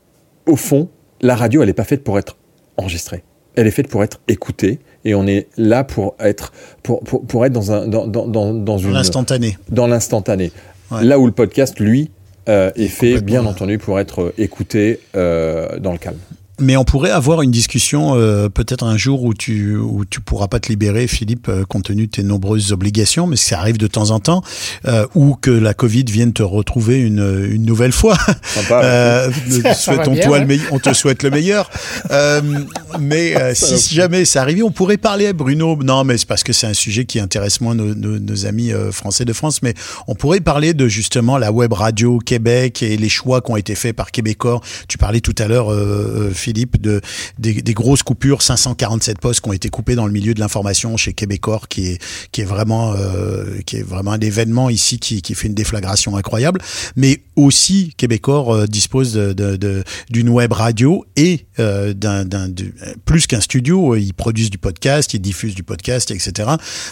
au fond, la radio, elle n'est pas faite pour être enregistrée. Elle est faite pour être écoutée et on est là pour être pour, pour, pour être dans un dans, dans, dans, L'instantané. dans l'instantané. Ouais. Là où le podcast, lui, est fait, bien entendu, pour être euh, écouté euh, dans le calme. Mais on pourrait avoir une discussion euh, peut-être un jour où tu où tu pourras pas te libérer, Philippe, euh, compte tenu de tes nombreuses obligations, mais ça arrive de temps en temps, euh, ou que la Covid vienne te retrouver une, une nouvelle fois. Sympa. (laughs) Euh, (laughs) nous Ça- ça souhaitons va bien, toi ouais. le meille- on te souhaite le meilleur. (laughs) Euh, mais si jamais ça arrivait, on pourrait parler à Bruno. Non, mais c'est parce que c'est un sujet qui intéresse moins nos, nos- nos amis français de France. Mais on pourrait parler de justement la web radio Québec et les choix qui ont été faits par Québécois. Tu parlais tout à l'heure, euh, euh, Philippe, de des, grosses coupures, 547 postes qui ont été coupés dans le milieu de l'information chez Québécois, qui est vraiment euh, qui est vraiment un événement ici qui, fait une déflagration incroyable. Mais aussi Québécois euh, dispose d'une web radio et euh, d'un, d'un du- plus qu'un studio. Ils produisent du podcast, ils diffusent du podcast, etc.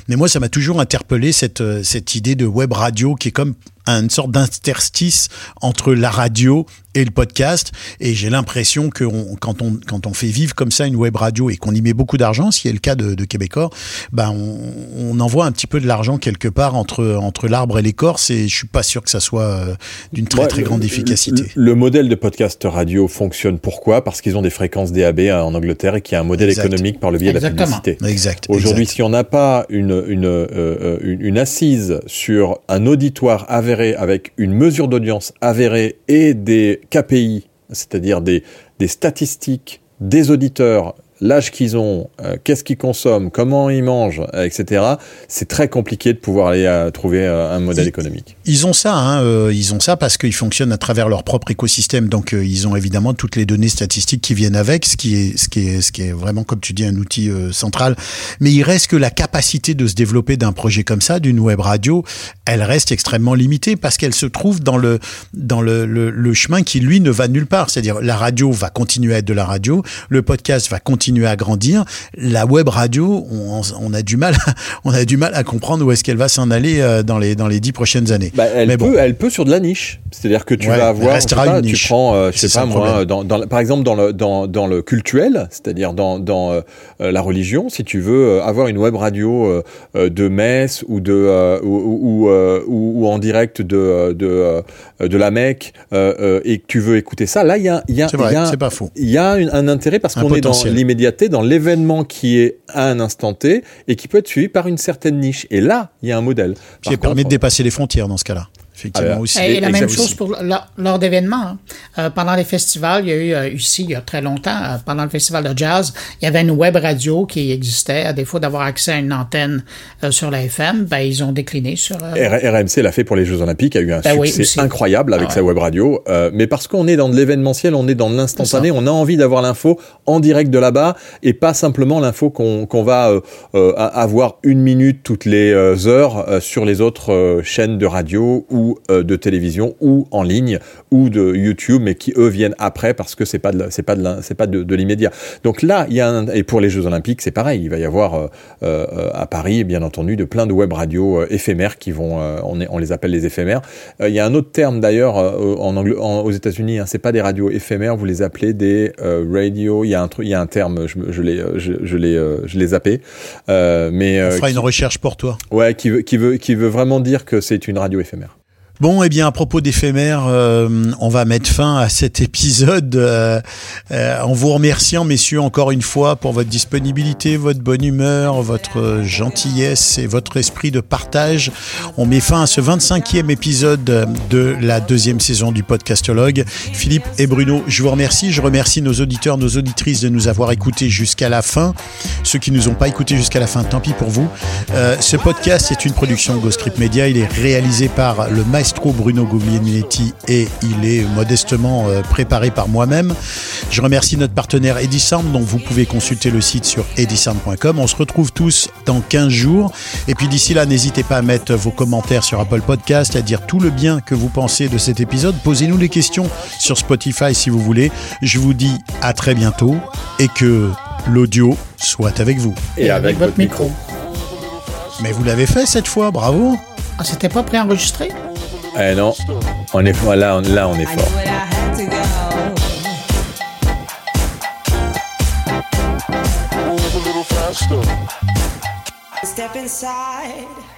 Mais moi, ça m'a toujours interpellé cette cette idée de web radio qui est comme une sorte d'interstice entre la radio et le podcast. Et j'ai l'impression que on- quand, on, quand on fait vivre comme ça une web radio et qu'on y met beaucoup d'argent, ce qui est le cas de, de Québécois, ben on, on envoie un petit peu de l'argent quelque part entre, entre l'arbre et l'écorce et je suis pas sûr que ça soit euh, d'une très Ouais, très grande le- efficacité. Le, le modèle de podcast radio fonctionne pourquoi? Parce qu'ils ont des fréquences DAB en Angleterre et qu'il y a un modèle Exact. économique par le biais de la Exactement. publicité. Exact. Aujourd'hui, exact. si on n'a pas une, une, euh, une, une assise sur un auditoire avec une mesure d'audience avérée et des KPI, c'est-à-dire des statistiques des auditeurs l'âge qu'ils ont, euh, qu'est-ce qu'ils consomment, comment ils mangent, euh, etc., c'est très compliqué de pouvoir aller à trouver euh, un modèle Ils- économique. Ils ont ça, hein, euh, ils ont ça parce qu'ils fonctionnent à travers leur propre écosystème. Donc euh, ils ont évidemment toutes les données statistiques qui viennent avec, ce qui est, ce qui est, ce qui est vraiment, comme tu dis, un outil euh, central. Mais il reste que la capacité de se développer d'un projet comme ça, d'une web radio, elle reste extrêmement limitée parce qu'elle se trouve dans le dans le, le, le chemin qui lui ne va nulle part. C'est-à-dire la radio va continuer à être de la radio, le podcast va continuer à grandir, la web radio, on, on a du mal, on a du mal à comprendre où est-ce qu'elle va s'en aller euh, dans les dans les dix prochaines années. Bah, elle, Mais peut, bon. elle peut sur de la niche. C'est-à-dire que tu Ouais, vas avoir, je sais restera pas, une tu prends, euh, je sais pas moi, problème. dans, dans, par exemple dans le, dans, dans le cultuel, c'est-à-dire dans, dans euh, la religion, si tu veux euh, avoir une web radio euh, de messe ou de ou, ou, ou, ou- ou en direct de de, de la Mecque et que tu veux écouter ça, là il y a il y a, il y a- y une- un intérêt parce Un qu'on est dans potentiel. Dans l'événement qui est à un instant T et qui peut être suivi par une certaine niche. Et là, il y a un modèle. Elle permet de dépasser les frontières dans ce cas-là. Effectivement Ah aussi. Et, et la même chose pour lors, lors d'événements. hein. Euh, pendant les festivals, il y a eu euh, ici, il y a très longtemps, euh, pendant le festival de jazz, il y avait une web radio qui existait. À défaut d'avoir accès à une antenne euh, sur la FM, ben, ils ont décliné sur... euh, RMC l'a fait pour les Jeux Olympiques, a eu un Ben succès incroyable avec Ah ouais. sa web radio. euh, mais parce qu'on est dans de l'événementiel, on est dans de l'instantané, on a envie d'avoir l'info en direct de là-bas et pas simplement l'info qu'on va euh, euh, avoir une minute toutes les euh, heures euh, sur les autres euh, chaînes de radio ou euh, de télévision ou en ligne ou de YouTube, mais qui eux viennent après parce que c'est pas de c'est pas de c'est pas de, de l'immédiat. Donc là, il y a un, et pour les Jeux Olympiques, c'est pareil. Il va y avoir euh, euh, à Paris, bien entendu, de plein de web radios euh, éphémères qui vont, euh, on, est- on les appelle les éphémères. Euh, il y a un autre terme d'ailleurs euh, en en- aux États-Unis. Hein, c'est pas des radios éphémères, vous les appelez des euh, radio. Il y a un truc, il y a un terme, je, je l'ai, euh, je, je l'ai, euh, je l'ai zappé. Euh, mais On euh, fera qui- une recherche pour toi. ouais, qui veut, qui veut, qui veut vraiment dire que c'est une radio éphémère. Bon, eh bien, à propos d'éphémère, euh, on va mettre fin à cet épisode euh, euh, en vous remerciant, messieurs, encore une fois pour votre disponibilité, votre bonne humeur, votre gentillesse et votre esprit de partage. On met fin à ce 25e épisode de la deuxième saison du podcastologue. Philippe et Bruno, je vous remercie. Je remercie nos auditeurs, nos auditrices de nous avoir écoutés jusqu'à la fin. Ceux qui nous ont pas écoutés jusqu'à la fin, tant pis pour vous. Euh, ce podcast est une production de Ghost Script Media. Il est réalisé par le maestro Bruno Guglielminetti et il est modestement euh, préparé par moi-même. Je remercie notre partenaire Edisound dont vous pouvez consulter le site sur edisound.com. On se retrouve tous dans 15 jours. Et puis d'ici là, n'hésitez pas à mettre vos commentaires sur Apple Podcast, à dire tout le bien que vous pensez de cet épisode. Posez-nous des questions sur Spotify si vous voulez. Je vous dis à très bientôt et que l'audio soit avec vous. Et, avec, votre micro. Mais vous l'avez fait cette fois, bravo. Ah, c'était pas préenregistré? Eh non, on est là, on, là on est fort. Step inside.